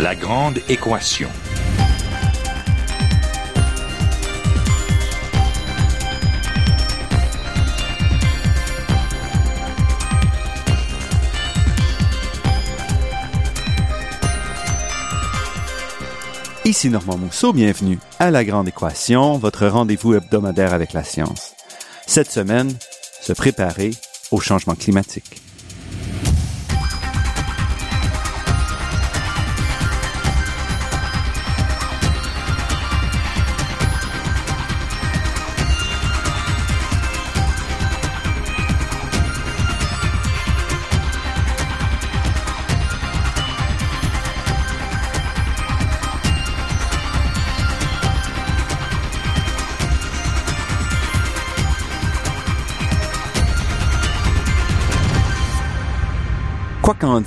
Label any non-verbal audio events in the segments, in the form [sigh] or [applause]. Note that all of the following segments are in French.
La grande équation. Ici Normand Mousseau, bienvenue à La Grande Équation, votre rendez-vous hebdomadaire avec la science. Cette semaine, se préparer au changement climatique.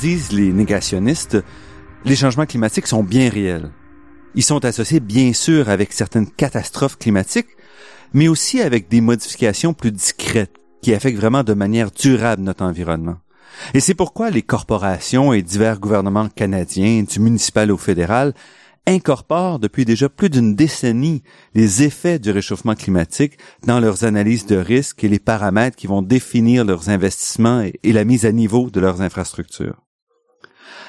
Disent les négationnistes, les changements climatiques sont bien réels. Ils sont associés bien sûr avec certaines catastrophes climatiques, mais aussi avec des modifications plus discrètes qui affectent vraiment de manière durable notre environnement. Et c'est pourquoi les corporations et divers gouvernements canadiens, du municipal au fédéral, incorporent depuis déjà plus d'une décennie les effets du réchauffement climatique dans leurs analyses de risques et les paramètres qui vont définir leurs investissements et, la mise à niveau de leurs infrastructures.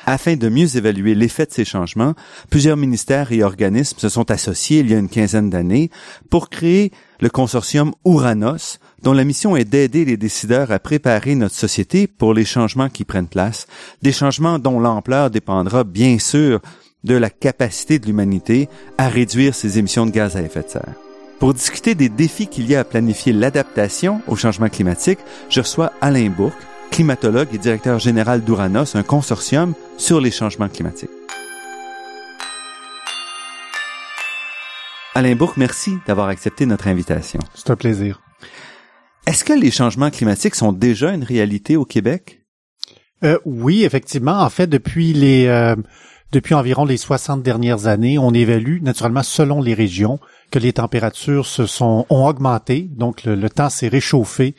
Afin de mieux évaluer l'effet de ces changements, plusieurs ministères et organismes se sont associés il y a une quinzaine d'années pour créer le consortium Ouranos, dont la mission est d'aider les décideurs à préparer notre société pour les changements qui prennent place, des changements dont l'ampleur dépendra bien sûr de la capacité de l'humanité à réduire ses émissions de gaz à effet de serre. Pour discuter des défis qu'il y a à planifier l'adaptation au changement climatique, je reçois Alain Bourque, climatologue et directeur général d'Uranos, un consortium sur les changements climatiques. Alain Bourque, merci d'avoir accepté notre invitation. C'est un plaisir. Est-ce que les changements climatiques sont déjà une réalité au Québec? Euh, oui, effectivement. En fait, depuis les euh, depuis environ les 60 dernières années, on évalue naturellement selon les régions que les températures se sont ont augmenté, donc le, le temps s'est réchauffé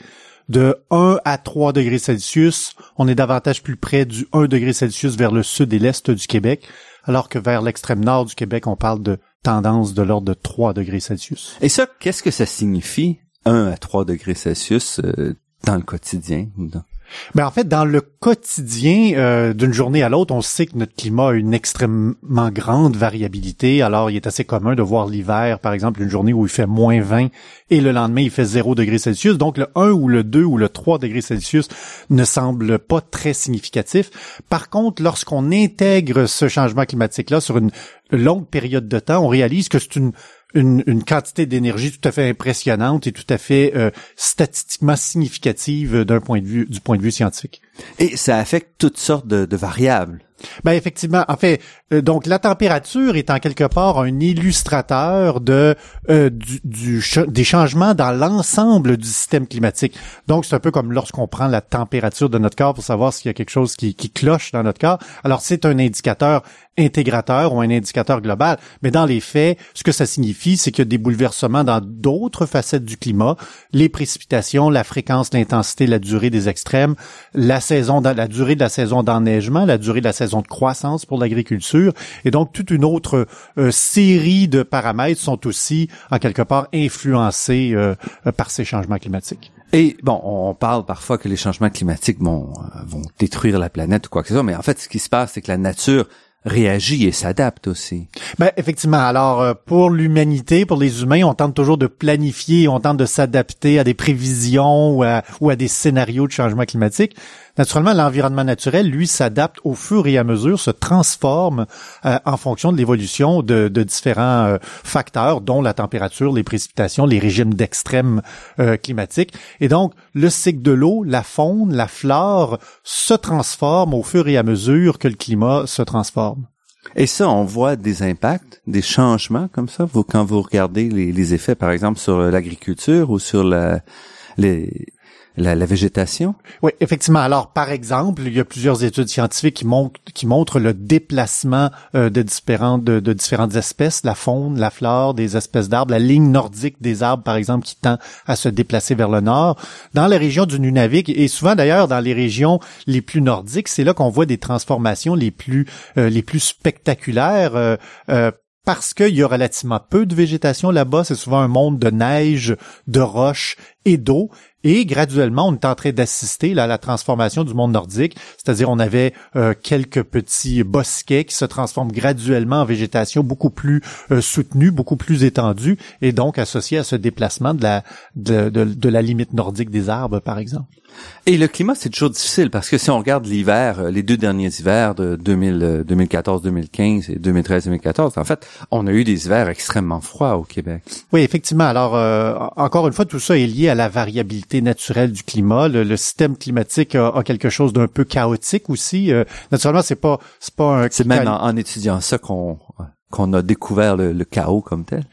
de 1 à 3 degrés Celsius. On est davantage plus près du 1 degré Celsius vers le sud et l'est du Québec, alors que vers l'extrême nord du Québec, on parle de tendance de l'ordre de 3 degrés Celsius. Et ça, qu'est-ce que ça signifie, 1 à 3 degrés Celsius, euh, dans le quotidien? Ben en fait, dans le quotidien, euh, d'une journée à l'autre, on sait que notre climat a une extrêmement grande variabilité. Alors, il est assez commun de voir l'hiver, par exemple, une journée où il fait moins 20 et le lendemain, il fait 0 degré Celsius. Donc, le 1 ou le 2 ou le 3 degrés Celsius ne semble pas très significatif. Par contre, lorsqu'on intègre ce changement climatique-là sur une longue période de temps, on réalise que c'est une une, quantité d'énergie tout à fait impressionnante et tout à fait euh, statistiquement significative d'un point de vue du point de vue scientifique. Et ça affecte toutes sortes de, de variables. Ben effectivement, en fait, euh, donc la température est en quelque part un illustrateur de euh, du, du des changements dans l'ensemble du système climatique. Donc c'est un peu comme lorsqu'on prend la température de notre corps pour savoir s'il y a quelque chose qui, qui cloche dans notre corps. Alors c'est un indicateur intégrateur ou un indicateur global, mais dans les faits, ce que ça signifie, c'est qu'il y a des bouleversements dans d'autres facettes du climat, les précipitations, la fréquence, l'intensité, la durée des extrêmes, la saison, la durée de la saison d'enneigement, la durée de la saison de croissance pour l'agriculture, et donc toute une autre euh, série de paramètres sont aussi en quelque part influencés euh, euh, par ces changements climatiques. Et bon, on parle parfois que les changements climatiques vont, euh, vont détruire la planète ou quoi que ce soit, mais en fait, ce qui se passe, c'est que la nature réagit et s'adapte aussi. Ben effectivement. Alors euh, pour l'humanité, pour les humains, on tente toujours de planifier, on tente de s'adapter à des prévisions ou à, ou à des scénarios de changement climatique. Naturellement, l'environnement naturel, lui, s'adapte au fur et à mesure, se transforme euh, en fonction de l'évolution de, de différents euh, facteurs, dont la température, les précipitations, les régimes d'extrême euh, climatique. Et donc, le cycle de l'eau, la faune, la flore se transforment au fur et à mesure que le climat se transforme. Et ça, on voit des impacts, des changements comme ça, vous, quand vous regardez les, les effets, par exemple, sur l'agriculture ou sur la, les, la, la, végétation? Oui, effectivement. Alors, par exemple, il y a plusieurs études scientifiques qui montrent, qui montrent le déplacement euh, de, différentes, de, de, différentes espèces, la faune, la flore, des espèces d'arbres, la ligne nordique des arbres, par exemple, qui tend à se déplacer vers le nord. Dans les régions du Nunavik, et souvent d'ailleurs dans les régions les plus nordiques, c'est là qu'on voit des transformations les plus, euh, les plus spectaculaires. Euh, euh parce qu'il y a relativement peu de végétation là-bas. C'est souvent un monde de neige, de roches et d'eau. Et graduellement, on est en train d'assister à la transformation du monde nordique, c'est-à-dire on avait euh, quelques petits bosquets qui se transforment graduellement en végétation beaucoup plus euh, soutenue, beaucoup plus étendue, et donc associés à ce déplacement de la, de, de, de la limite nordique des arbres, par exemple. Et le climat, c'est toujours difficile parce que si on regarde l'hiver, euh, les deux derniers hivers de 2014-2015 et 2013-2014, en fait, on a eu des hivers extrêmement froids au Québec. Oui, effectivement. Alors, encore une fois, tout ça est lié à la variabilité naturelle du climat. Le, système climatique a, quelque chose d'un peu chaotique aussi. Euh, naturellement, c'est pas c'est pas un. C'est même en, étudiant ça qu'on qu'on a découvert le, chaos comme tel.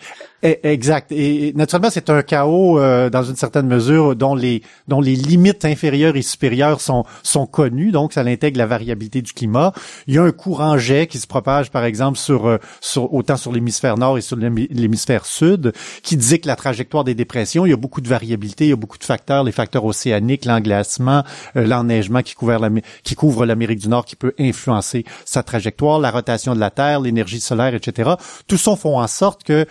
Eh, exact. Et naturellement, c'est un chaos euh, dans une certaine mesure dont les dont les limites inférieures et supérieures sont sont connues. Donc, ça intègre la variabilité du climat. Il y a un courant jet qui se propage, par exemple, sur euh, sur autant sur l'hémisphère nord et sur l'hémisphère sud, qui dit que la trajectoire des dépressions. Il y a beaucoup de variabilité. Il y a beaucoup de facteurs, les facteurs océaniques, l'englacement, euh, l'enneigement qui couvre qui couvre l'Amérique du Nord, qui peut influencer sa trajectoire, la rotation de la Terre, l'énergie solaire, etc. Tout ça font en sorte que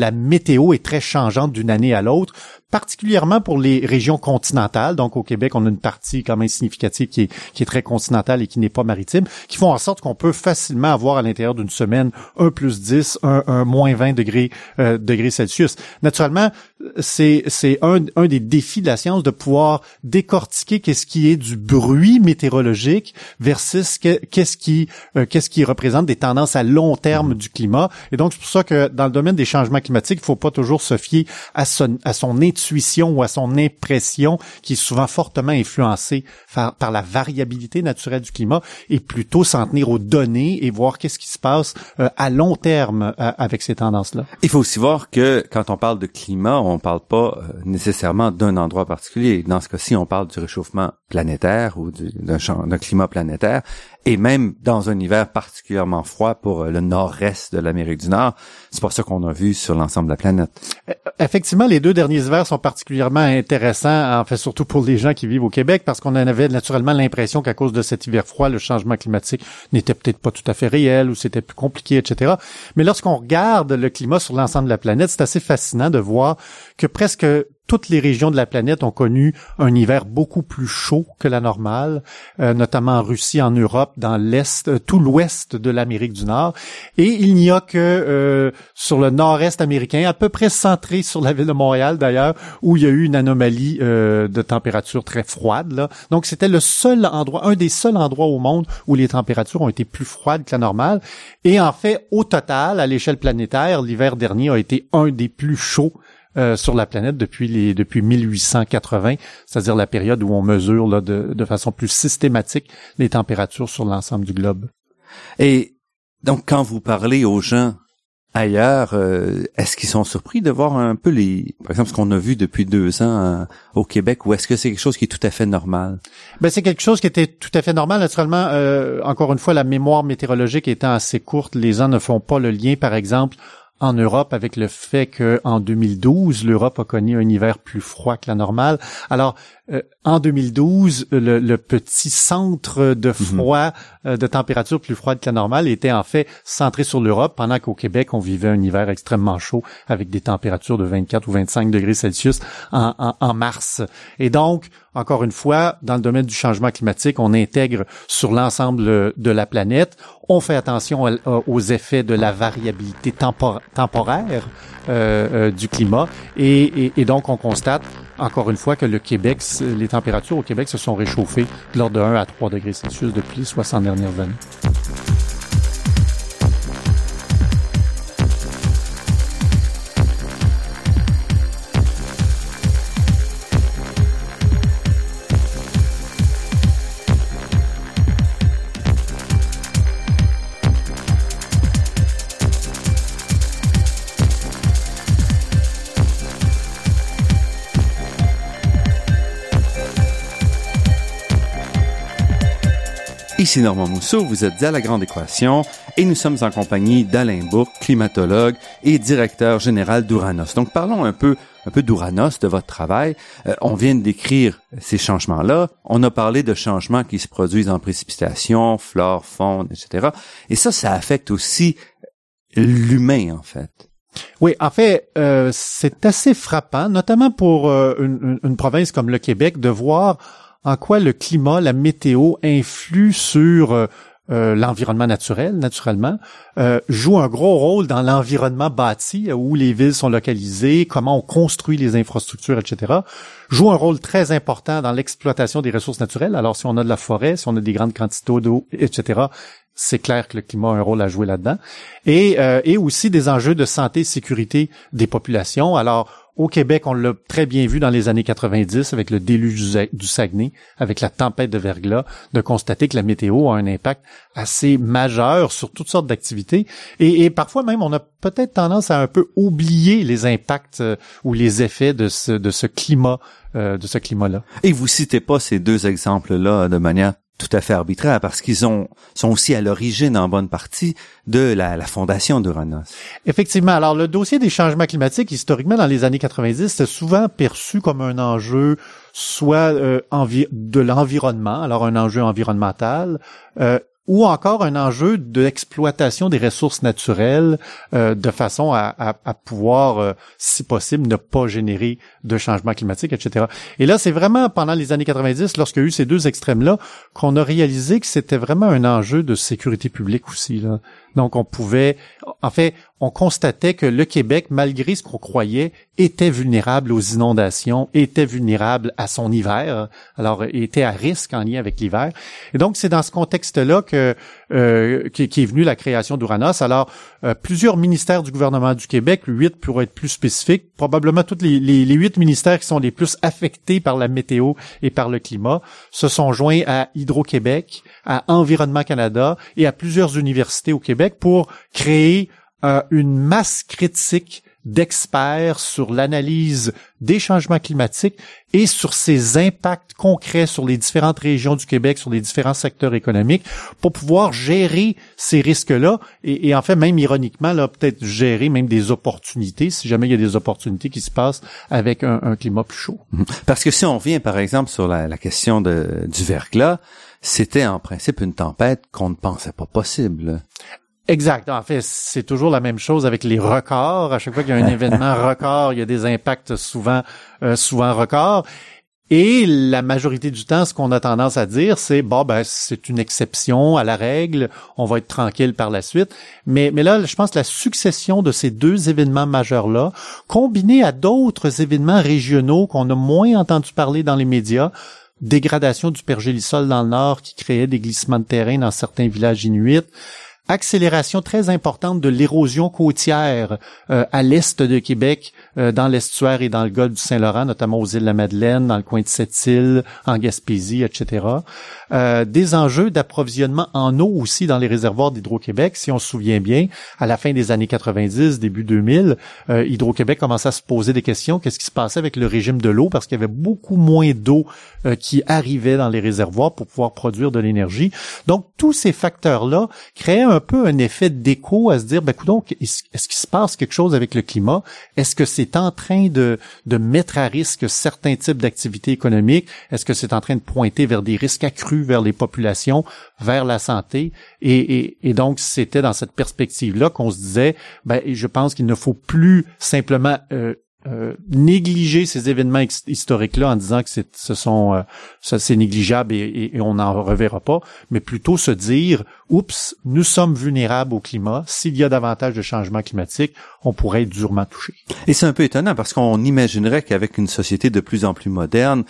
la météo est très changeante d'une année à l'autre particulièrement pour les régions continentales. Donc au Québec, on a une partie quand même significative qui est, qui est très continentale et qui n'est pas maritime, qui font en sorte qu'on peut facilement avoir à l'intérieur d'une semaine un plus 10, un, un moins 20 degrés, euh, degrés Celsius. Naturellement, c'est, un, un des défis de la science de pouvoir décortiquer qu'est-ce qui est du bruit météorologique versus qu'est-ce qui, euh, qu'est-ce qui représente des tendances à long terme du climat. Et donc, c'est pour ça que dans le domaine des changements climatiques, il faut pas toujours se fier à son, à son étude intuition ou à son impression qui est souvent fortement influencée par, la variabilité naturelle du climat et plutôt s'en tenir aux données et voir qu'est-ce qui se passe euh, à long terme euh, avec ces tendances-là. Il faut aussi voir que quand on parle de climat, on parle pas euh, nécessairement d'un endroit particulier. Dans ce cas-ci, on parle du réchauffement planétaire ou d'un climat planétaire et même dans un hiver particulièrement froid pour le nord-est de l'Amérique du Nord. C'est pas ça qu'on a vu sur l'ensemble de la planète. Effectivement, les deux derniers hivers sont particulièrement intéressants, en fait surtout pour les gens qui vivent au Québec, parce qu'on en avait naturellement l'impression qu'à cause de cet hiver froid, le changement climatique n'était peut-être pas tout à fait réel ou c'était plus compliqué, etc. Mais lorsqu'on regarde le climat sur l'ensemble de la planète, c'est assez fascinant de voir que presque toutes les régions de la planète ont connu un hiver beaucoup plus chaud que la normale, euh, notamment en Russie, en Europe, dans l'est, euh, tout l'ouest de l'Amérique du Nord. Et il n'y a que euh, sur le nord-est américain, à peu près centré sur la ville de Montréal d'ailleurs, où il y a eu une anomalie de température très froide. Là. Donc c'était le seul endroit, un des seuls endroits au monde où les températures ont été plus froides que la normale. Et en fait, au total, à l'échelle planétaire, l'hiver dernier a été un des plus chauds euh, sur la planète depuis les depuis 1880, c'est-à-dire la période où on mesure là, de, de façon plus systématique les températures sur l'ensemble du globe. Et donc quand vous parlez aux gens ailleurs, euh, est-ce qu'ils sont surpris de voir un peu les, par exemple, ce qu'on a vu depuis deux ans euh, au Québec, ou est-ce que c'est quelque chose qui est tout à fait normal? Ben c'est quelque chose qui était tout à fait normal. Naturellement, encore une fois, la mémoire météorologique étant assez courte, les gens ne font pas le lien, par exemple, en Europe avec le fait qu'en 2012, l'Europe a connu un hiver plus froid que la normale. Alors, euh, en 2012, le, petit centre de mhm. froid, euh, de température plus froide que la normale était en fait centré sur l'Europe, pendant qu'au Québec, on vivait un hiver extrêmement chaud avec des températures de 24 ou 25 degrés Celsius en, en mars. Et donc, encore une fois, dans le domaine du changement climatique, on intègre sur l'ensemble de la planète. On fait attention aux effets de la variabilité temporaire euh, euh, du climat. Et, et, donc, on constate encore une fois que le Québec, les températures au Québec se sont réchauffées de l'ordre de 1 à 3 degrés Celsius depuis les 60 dernières années. Ici Normand Mousseau, vous êtes à La Grande Équation et nous sommes en compagnie d'Alain Bourg, climatologue et directeur général d'Uranos. Donc parlons un peu un peu d'Uranos, de votre travail. Euh, on vient de décrire ces changements-là. On a parlé de changements qui se produisent en précipitation, flore, faune, etc. Et ça, ça affecte aussi l'humain, en fait. Oui, en fait, euh, c'est assez frappant, notamment pour euh, une, une, province comme le Québec, de voir en quoi le climat, la météo influe sur euh, euh, l'environnement naturel, naturellement, euh, joue un gros rôle dans l'environnement bâti, où les villes sont localisées, comment on construit les infrastructures, etc. Joue un rôle très important dans l'exploitation des ressources naturelles. Alors, si on a de la forêt, si on a des grandes quantités d'eau, etc., c'est clair que le climat a un rôle à jouer là-dedans. Et, et aussi des enjeux de santé et sécurité des populations. Alors, au Québec, on l'a très bien vu dans les années 90 avec le déluge du Saguenay, avec la tempête de verglas, de constater que la météo a un impact assez majeur sur toutes sortes d'activités. Et, parfois même, on a peut-être tendance à un peu oublier les impacts euh, ou les effets de ce, de ce climat, euh, de ce climat-là. Et vous citez pas ces deux exemples-là de manière tout à fait arbitraire parce qu'ils ont sont aussi à l'origine en bonne partie de la, la fondation d'Uranos. Effectivement. Alors le dossier des changements climatiques historiquement dans les années 90 c'était souvent perçu comme un enjeu soit euh, de l'environnement, alors un enjeu environnemental, euh, ou encore un enjeu d'exploitation des ressources naturelles euh, de façon à, à, à pouvoir, euh, si possible, ne pas générer de changement climatique, etc. Et là, c'est vraiment pendant les années 90, lorsqu'il y a eu ces deux extrêmes-là, qu'on a réalisé que c'était vraiment un enjeu de sécurité publique aussi. Là. Donc, on pouvait, en fait, on constatait que le Québec, malgré ce qu'on croyait, était vulnérable aux inondations, était vulnérable à son hiver, alors était à risque en lien avec l'hiver. Et donc, c'est dans ce contexte-là que euh, qui, est venue la création d'Uranos. Alors, euh, plusieurs ministères du gouvernement du Québec, huit pour être plus spécifique, probablement tous les huit ministères qui sont les plus affectés par la météo et par le climat, se sont joints à Hydro-Québec, à Environnement Canada et à plusieurs universités au Québec pour créer euh, une masse critique d'experts sur l'analyse des changements climatiques et sur ses impacts concrets sur les différentes régions du Québec, sur les différents secteurs économiques, pour pouvoir gérer ces risques-là et, en fait même ironiquement là peut-être gérer même des opportunités si jamais il y a des opportunités qui se passent avec un, climat plus chaud. Parce que si on revient par exemple sur la, question du verglas, c'était en principe une tempête qu'on ne pensait pas possible. Exact. En fait, c'est toujours la même chose avec les records. À chaque fois qu'il y a un [laughs] événement record, il y a des impacts souvent, euh, souvent records. Et la majorité du temps, ce qu'on a tendance à dire, c'est bon, ben c'est une exception à la règle. On va être tranquille par la suite. Mais, mais là, je pense que la succession de ces deux événements majeurs-là, combinés à d'autres événements régionaux qu'on a moins entendu parler dans les médias, dégradation du pergélisol dans le nord qui créait des glissements de terrain dans certains villages inuits, accélération très importante de l'érosion côtière euh, à l'est de Québec, euh, dans l'estuaire et dans le golfe du Saint-Laurent, notamment aux îles de la Madeleine, dans le coin de Sept-Îles, en Gaspésie, etc. Euh, des enjeux d'approvisionnement en eau aussi dans les réservoirs d'Hydro-Québec. Si on se souvient bien, à la fin des années 90, début 2000, Hydro-Québec commençait à se poser des questions. Qu'est-ce qui se passait avec le régime de l'eau? Parce qu'il y avait beaucoup moins d'eau qui arrivait dans les réservoirs pour pouvoir produire de l'énergie. Donc, tous ces facteurs-là créaient un peu un effet d'écho à se dire, ben, donc, est-ce qu'il se passe quelque chose avec le climat? Est-ce que c'est en train de, de mettre à risque certains types d'activités économiques? Est-ce que c'est en train de pointer vers des risques accrus vers les populations, vers la santé? Et, et, donc, c'était dans cette perspective-là qu'on se disait, ben, je pense qu'il ne faut plus simplement euh, euh, négliger ces événements historiques-là en disant que ce sont euh, ça c'est négligeable et, et on n'en reverra pas, mais plutôt se dire oups, nous sommes vulnérables au climat. S'il y a davantage de changements climatiques, on pourrait être durement touché. Et c'est un peu étonnant parce qu'on imaginerait qu'avec une société de plus en plus moderne,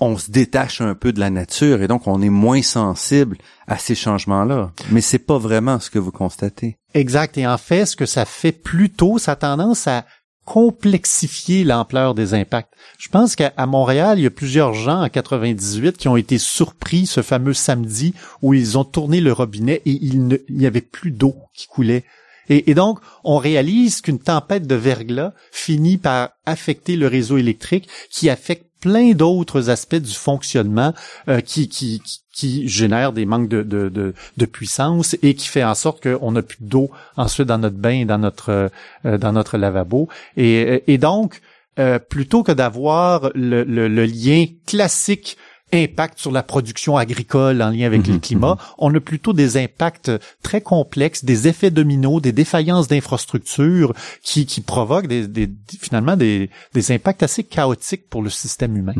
on se détache un peu de la nature et donc on est moins sensible à ces changements-là. Mais c'est pas vraiment ce que vous constatez. Exact. Et en fait, ce que ça fait plutôt, ça a tendance à complexifier l'ampleur des impacts. Je pense qu'à Montréal, il y a plusieurs gens en 98 qui ont été surpris ce fameux samedi où ils ont tourné le robinet et il n'y avait plus d'eau qui coulait. Et, donc, on réalise qu'une tempête de verglas finit par affecter le réseau électrique qui affecte plein d'autres aspects du fonctionnement euh, qui, qui, qui génèrent des manques de, de, de, puissance et qui fait en sorte qu'on n'a plus d'eau ensuite dans notre bain, dans notre euh, dans notre lavabo. Et, et donc, euh, plutôt que d'avoir le, le, lien classique impact sur la production agricole en lien avec le mhm, climat. Mhm. On a plutôt des impacts très complexes, des effets dominos, des défaillances d'infrastructures qui, qui provoquent des, des finalement des, des impacts assez chaotiques pour le système humain.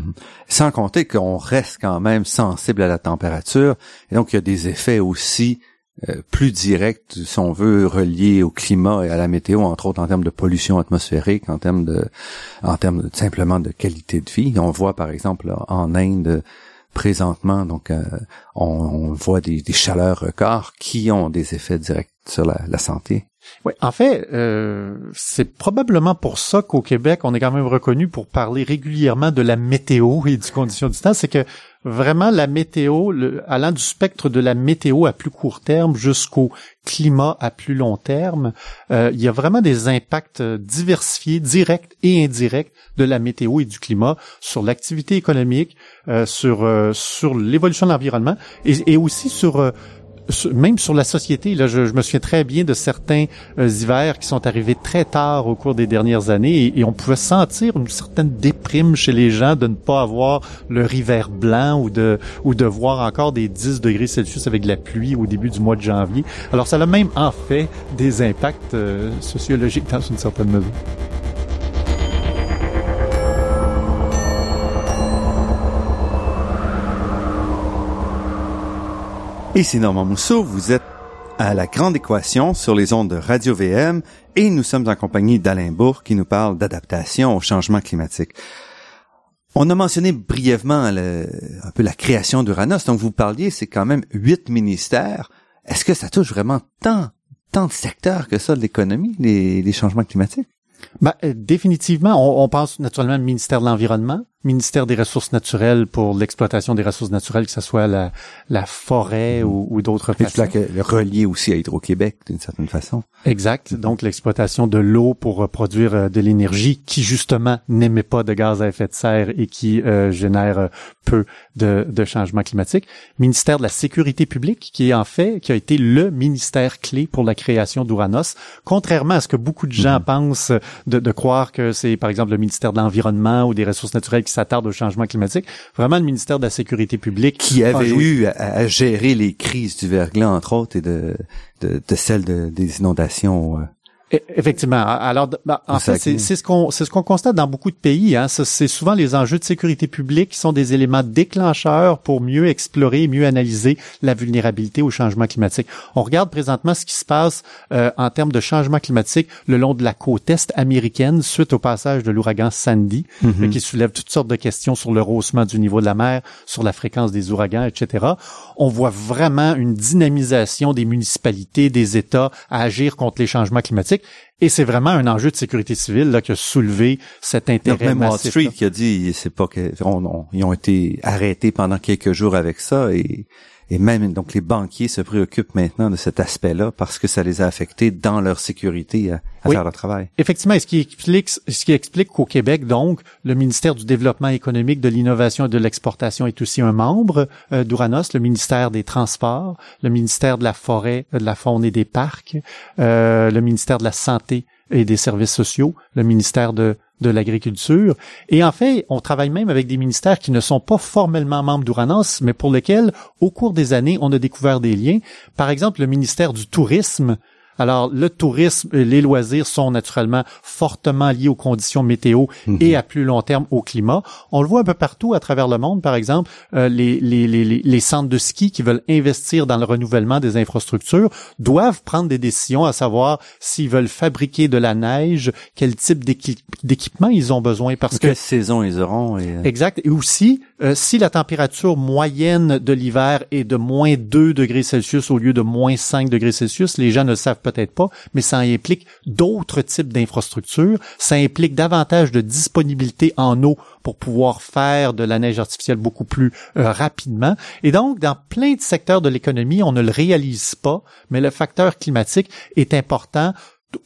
Sans compter qu'on reste quand même sensible à la température et donc il y a des effets aussi euh, plus direct, si on veut, relié au climat et à la météo, entre autres en termes de pollution atmosphérique, en termes de, en termes simplement de qualité de vie. On voit par exemple en Inde présentement, donc euh, on, voit des, chaleurs records qui ont des effets directs sur la, santé. Oui, en fait, euh, c'est probablement pour ça qu'au Québec, on est quand même reconnu pour parler régulièrement de la météo et du condition du temps. C'est que vraiment la météo, allant du spectre de la météo à plus court terme jusqu'au climat à plus long terme, euh, il y a vraiment des impacts diversifiés, directs et indirects de la météo et du climat sur l'activité économique, euh, sur euh, sur l'évolution de l'environnement et, et, aussi sur même sur la société, là, je, me souviens très bien de certains euh, hivers qui sont arrivés très tard au cours des dernières années et, on pouvait sentir une certaine déprime chez les gens de ne pas avoir le hiver blanc ou de ou de voir encore des 10 degrés Celsius avec de la pluie au début du mois de janvier. Alors ça a même en fait des impacts euh, sociologiques dans une certaine mesure. Ici Normand Mousseau, vous êtes à la grande équation sur les ondes de Radio VM et nous sommes en compagnie d'Alain Bourg qui nous parle d'adaptation au changement climatique. On a mentionné brièvement un peu la création d'Uranos, donc vous parliez, c'est quand même huit ministères. Est-ce que ça touche vraiment tant, tant de secteurs que ça de l'économie, les, les changements climatiques? Ben, euh, définitivement, on, on, pense naturellement au ministère de l'Environnement, ministère des Ressources naturelles pour l'exploitation des ressources naturelles, que ce soit la, la forêt ou, ou d'autres façons. le relié aussi à Hydro-Québec d'une certaine façon. Exact. Donc l'exploitation de l'eau pour euh, produire euh, de l'énergie qui justement n'émet pas de gaz à effet de serre et qui euh, génère peu de, de changements climatiques. Ministère de la Sécurité publique qui est en fait qui a été le ministère clé pour la création d'Uranos, contrairement à ce que beaucoup de gens mm-hmm. pensent de, de croire que c'est par exemple le ministère de l'environnement ou des ressources naturelles qui s'attarde au changement climatique. Vraiment le ministère de la Sécurité publique qui avait eu à, gérer les crises du verglas entre autres et de de, de celles des inondations euh, effectivement. Alors, ben, en fait, c'est ce qu'on c'est ce qu'on constate dans beaucoup de pays. Hein. C'est souvent les enjeux de sécurité publique qui sont des éléments déclencheurs pour mieux explorer, mieux analyser la vulnérabilité au changement climatique. On regarde présentement ce qui se passe euh, en termes de changement climatique le long de la côte est américaine suite au passage de l'ouragan Sandy, mm-hmm. qui soulève toutes sortes de questions sur le rehaussement du niveau de la mer, sur la fréquence des ouragans, etc. On voit vraiment une dynamisation des municipalités, des États à agir contre les changements climatiques et c'est vraiment un enjeu de sécurité civile là, qui a soulevé cet intérêt même Wall Street qui a dit, c'est pas que, ils ont été arrêtés pendant quelques jours avec ça et et même donc les banquiers se préoccupent maintenant de cet aspect-là parce que ça les a affectés dans leur sécurité à, faire leur travail. Effectivement, ce qui explique ce qui explique qu'au Québec donc le ministère du développement économique, de l'innovation et de l'exportation est aussi un membre euh, d'Uranos, le ministère des Transports, le ministère de la forêt, de la faune et des parcs, euh, le ministère de la santé et des services sociaux, le ministère de de l'agriculture. Et en fait, on travaille même avec des ministères qui ne sont pas formellement membres d'Uranos, mais pour lesquels, au cours des années, on a découvert des liens. Par exemple, le ministère du Tourisme alors, le tourisme, les loisirs sont naturellement fortement liés aux conditions météo mhm. et à plus long terme au climat. On le voit un peu partout à travers le monde, par exemple, euh, les, les, les, les, centres de ski qui veulent investir dans le renouvellement des infrastructures doivent prendre des décisions à savoir s'ils veulent fabriquer de la neige, quel type d'équipement ils ont besoin parce que... Quelle saison ils auront. Et... Euh, exact. Et aussi, euh, si la température moyenne de l'hiver est de moins 2 degrés Celsius au lieu de moins 5 degrés Celsius, les gens ne savent peut-être pas, mais ça implique d'autres types d'infrastructures. Ça implique davantage de disponibilité en eau pour pouvoir faire de la neige artificielle beaucoup plus euh, rapidement. Et donc, dans plein de secteurs de l'économie, on ne le réalise pas, mais le facteur climatique est important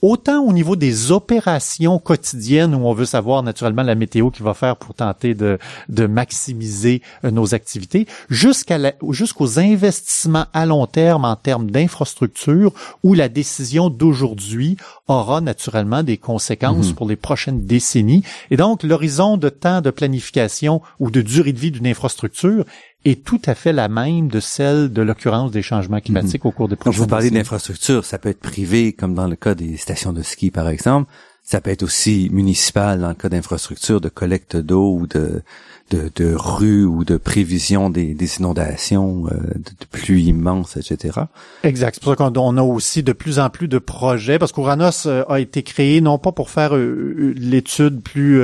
autant au niveau des opérations quotidiennes où on veut savoir naturellement la météo qu'il va faire pour tenter de, de maximiser euh, nos activités, jusqu'à jusqu'aux investissements à long terme en termes d'infrastructure où la décision d'aujourd'hui aura naturellement des conséquences mhm. pour les prochaines décennies. Et donc, l'horizon de temps de planification ou de durée de vie d'une infrastructure est tout à fait la même de celle de l'occurrence des changements climatiques mhm. au cours des prochaines Quand vous parlez d'infrastructure, ça peut être privé, comme dans le cas des stations de ski, par exemple. Ça peut être aussi municipal dans le cas d'infrastructures de collecte d'eau ou de de, de rues ou de prévision des, des inondations, euh, de, pluies immenses, etc. Exact. C'est pour ça qu'on a aussi de plus en plus de projets, parce qu'Uranos euh, a été créé non pas pour faire euh, l'étude plus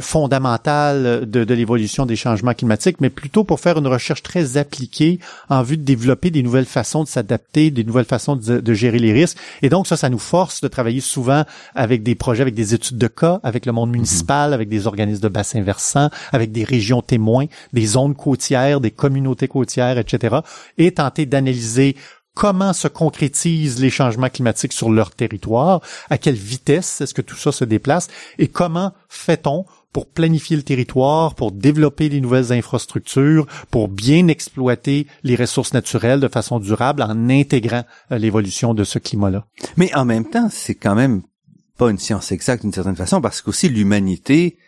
fondamentale de, de l'évolution des changements climatiques, mais plutôt pour faire une recherche très appliquée en vue de développer des nouvelles façons de s'adapter, des nouvelles façons de, de, gérer les risques. Et donc ça, ça nous force de travailler souvent avec des projets, avec des études de cas, avec le monde municipal, avec des organismes de bassin versant, avec des régions témoins, des zones côtières, des communautés côtières, etc., et tenter d'analyser comment se concrétisent les changements climatiques sur leur territoire, à quelle vitesse est-ce que tout ça se déplace, et comment fait-on pour planifier le territoire, pour développer les nouvelles infrastructures, pour bien exploiter les ressources naturelles de façon durable en intégrant euh, l'évolution de ce climat-là. Mais en même temps, c'est quand même pas une science exacte d'une certaine façon, parce qu'aussi l'humanité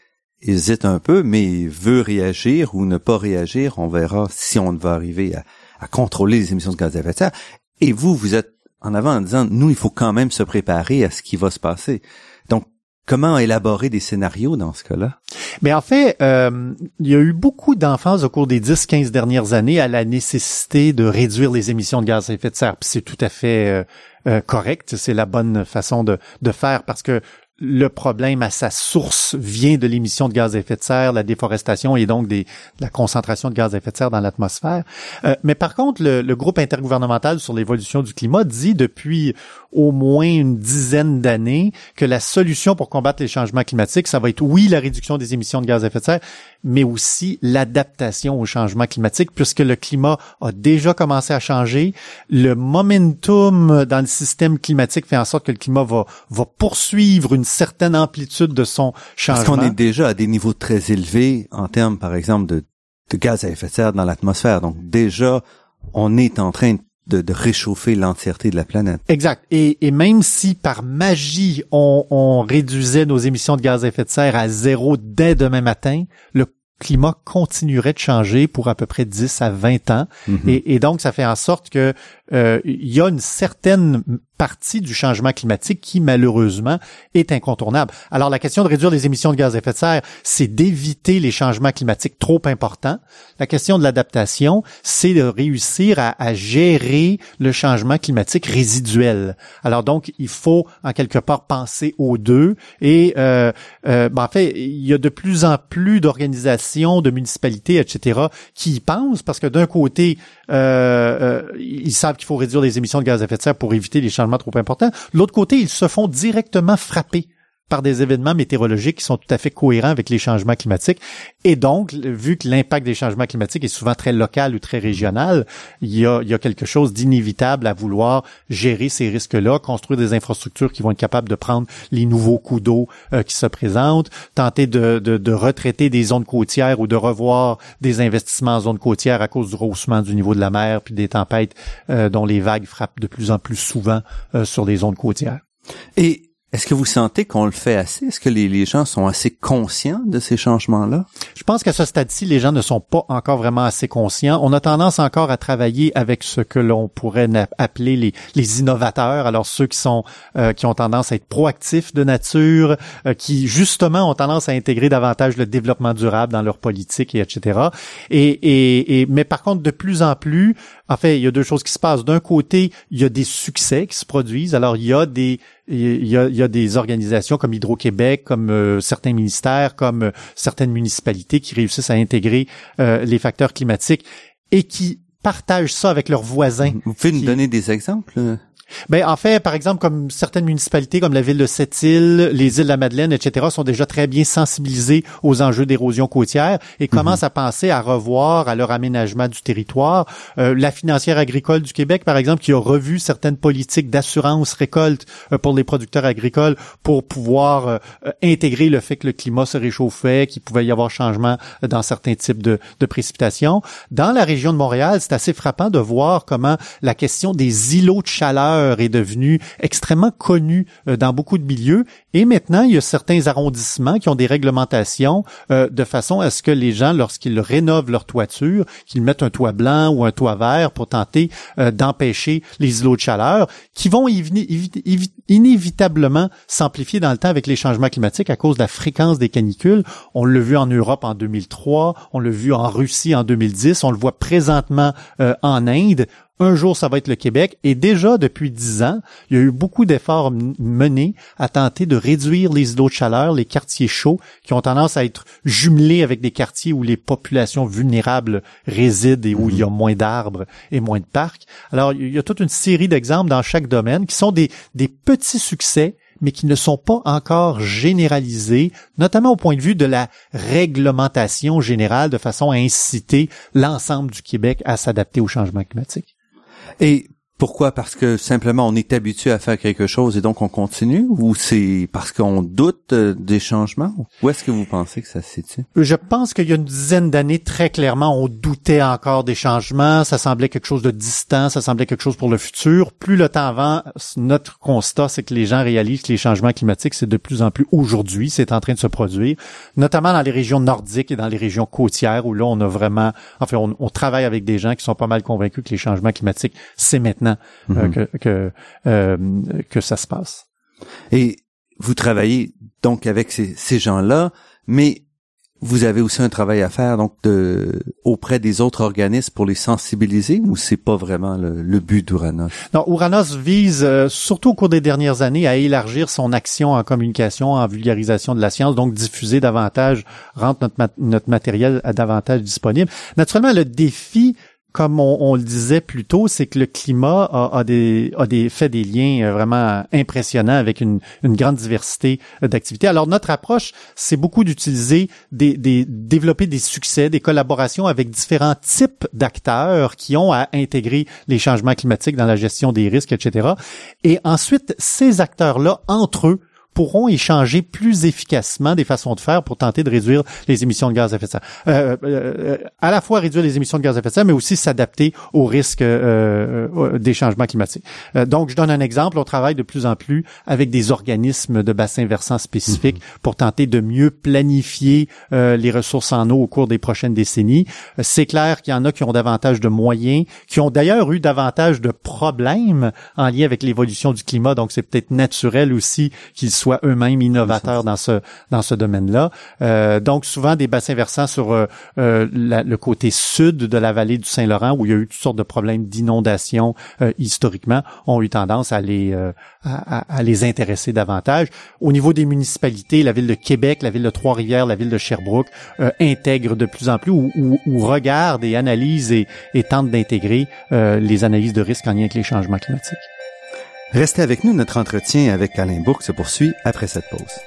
hésite un peu, mais veut réagir ou ne pas réagir. On verra si on va arriver à, contrôler les émissions de gaz à effet de serre. Et vous, vous êtes en avant en disant, nous, il faut quand même se préparer à ce qui va se passer. Donc, comment élaborer des scénarios dans ce cas-là? Mais en fait, euh, il y a eu beaucoup d'enfants au cours des 10-15 dernières années à la nécessité de réduire les émissions de gaz à effet de serre. c'est tout à fait euh, euh, correct, c'est la bonne façon de, de faire parce que le problème à sa source vient de l'émission de gaz à effet de serre, la déforestation et donc des, de la concentration de gaz à effet de serre dans l'atmosphère. Euh, mais par contre, le, le, groupe intergouvernemental sur l'évolution du climat dit depuis au moins une dizaine d'années que la solution pour combattre les changements climatiques, ça va être oui la réduction des émissions de gaz à effet de serre, mais aussi l'adaptation au changement climatique, puisque le climat a déjà commencé à changer. Le momentum dans le système climatique fait en sorte que le climat va, va poursuivre une certaine amplitude de son changement. Parce qu'on est déjà à des niveaux très élevés en termes, par exemple, de, de gaz à effet de serre dans l'atmosphère. Donc déjà, on est en train de, de, réchauffer l'entièreté de la planète. Exact. Et, et même si par magie on, on, réduisait nos émissions de gaz à effet de serre à zéro dès demain matin, le climat continuerait de changer pour à peu près 10 à 20 ans. Mm-hmm. et, et, donc, ça fait en sorte que euh, il y a une certaine partie du changement climatique qui malheureusement est incontournable. Alors la question de réduire les émissions de gaz à effet de serre, c'est d'éviter les changements climatiques trop importants. La question de l'adaptation, c'est de réussir à, à, gérer le changement climatique résiduel. Alors donc il faut en quelque part penser aux deux et euh, euh, ben, en fait il y a de plus en plus d'organisations, de municipalités, etc. qui y pensent parce que d'un côté euh, euh, ils savent qu'il faut réduire les émissions de gaz à effet de serre pour éviter les changements trop importants. L'autre côté, ils se font directement frapper par des événements météorologiques qui sont tout à fait cohérents avec les changements climatiques. Et donc, vu que l'impact des changements climatiques est souvent très local ou très régional, il y a, il y a quelque chose d'inévitable à vouloir gérer ces risques-là, construire des infrastructures qui vont être capables de prendre les nouveaux coups d'eau euh, qui se présentent, tenter de, de, retraiter des zones côtières ou de revoir des investissements en zones côtières à cause du rehaussement du niveau de la mer puis des tempêtes euh, dont les vagues frappent de plus en plus souvent euh, sur les zones côtières. Et est-ce que vous sentez qu'on le fait assez? Est-ce que les, gens sont assez conscients de ces changements-là? Je pense qu'à ce stade-ci, les gens ne sont pas encore vraiment assez conscients. On a tendance encore à travailler avec ce que l'on pourrait appeler les, innovateurs. Alors ceux qui sont euh, qui ont tendance à être proactifs de nature, euh, qui justement ont tendance à intégrer davantage le développement durable dans leur politique et etc. Et, et, et mais par contre, de plus en plus, en fait, il y a deux choses qui se passent. D'un côté, il y a des succès qui se produisent. Alors il y a des il y a, il y a des organisations comme Hydro-Québec, comme euh, certains ministères, comme euh, certaines municipalités qui réussissent à intégrer euh, les facteurs climatiques et qui partagent ça avec leurs voisins. Vous pouvez nous donner des exemples? Ben en fait, par exemple, comme certaines municipalités, comme la ville de Sept-Îles, les îles de la Madeleine, etc., sont déjà très bien sensibilisées aux enjeux d'érosion côtière et mhm. commencent à penser à revoir à leur aménagement du territoire. Euh, la financière agricole du Québec, par exemple, qui a revu certaines politiques d'assurance récolte euh, pour les producteurs agricoles pour pouvoir euh, intégrer le fait que le climat se réchauffait, qu'il pouvait y avoir changement dans certains types de, de précipitations. Dans la région de Montréal, c'est assez frappant de voir comment la question des îlots de chaleur est devenu extrêmement connu euh, dans beaucoup de milieux. Et maintenant, il y a certains arrondissements qui ont des réglementations euh, de façon à ce que les gens, lorsqu'ils rénovent leur toiture, qu'ils mettent un toit blanc ou un toit vert pour tenter euh, d'empêcher les îlots de chaleur, qui vont inévitablement s'amplifier dans le temps avec les changements climatiques à cause de la fréquence des canicules. On l'a vu en Europe en 2003, on l'a vu en Russie en 2010, on le voit présentement en Inde. Un jour, ça va être le Québec. Et déjà, depuis dix ans, il y a eu beaucoup d'efforts menés à tenter de réduire les îlots de chaleur, les quartiers chauds, qui ont tendance à être jumelés avec des quartiers où les populations vulnérables résident et où il y a mhm. moins d'arbres et moins de parcs. Alors, il y a toute une série d'exemples dans chaque domaine qui sont des, des petits succès mais qui ne sont pas encore généralisés, notamment au point de vue de la réglementation générale, de façon à inciter l'ensemble du Québec à s'adapter au changement climatique. Et pourquoi? Parce que simplement on est habitué à faire quelque chose et donc on continue? Ou c'est parce qu'on doute euh, des changements? Où est-ce que vous pensez que ça se situe? Je pense qu'il y a une dizaine d'années, très clairement, on doutait encore des changements. Ça semblait quelque chose de distant, ça semblait quelque chose pour le futur. Plus le temps avant, notre constat, c'est que les gens réalisent que les changements climatiques, c'est de plus en plus aujourd'hui, c'est en train de se produire, notamment dans les régions nordiques et dans les régions côtières où là, on a vraiment, enfin, on travaille avec des gens qui sont pas mal convaincus que les changements climatiques, c'est maintenant euh, mhm. que que, euh, que ça se passe. Et vous travaillez donc avec ces, ces gens-là, mais vous avez aussi un travail à faire donc de, auprès des autres organismes pour les sensibiliser ou c'est pas vraiment le, but d'Uranos? Non, Uranos vise euh, surtout au cours des dernières années à élargir son action en communication, en vulgarisation de la science, donc diffuser davantage, rendre notre, notre matériel davantage disponible. Naturellement, le défi comme on, le disait plus tôt, c'est que le climat a, des, a des, fait des liens euh, vraiment impressionnants avec une, une grande diversité euh, d'activités. Alors notre approche, c'est beaucoup d'utiliser des, des, développer des succès, des collaborations avec différents types d'acteurs qui ont à intégrer les changements climatiques dans la gestion des risques, etc. Et ensuite, ces acteurs-là, entre eux, pourront échanger plus efficacement des façons de faire pour tenter de réduire les émissions de gaz à effet de serre. Euh, euh, euh à la fois réduire les émissions de gaz à effet de serre, mais aussi s'adapter aux risques euh, euh des changements climatiques. donc, je donne un exemple. On travaille de plus en plus avec des organismes de bassins versants spécifiques mhm. pour tenter de mieux planifier les ressources en eau au cours des prochaines décennies. C'est clair qu'il y en a qui ont davantage de moyens, qui ont d'ailleurs eu davantage de problèmes en lien avec l'évolution du climat. Donc, c'est peut-être naturel aussi qu'ils soient eux-mêmes innovateurs dans ce dans ce domaine-là. Euh, donc souvent des bassins versants sur euh, euh, le côté sud de la vallée du Saint-Laurent où il y a eu toutes sortes de problèmes d'inondation historiquement ont eu tendance à les à, les intéresser davantage. Au niveau des municipalités, la ville de Québec, la ville de Trois-Rivières, la ville de Sherbrooke intègrent de plus en plus ou, ou, regardent et analysent et, et tentent d'intégrer les analyses de risque en lien avec les changements climatiques. Restez avec nous, notre entretien avec Alain Bourque se poursuit après cette pause.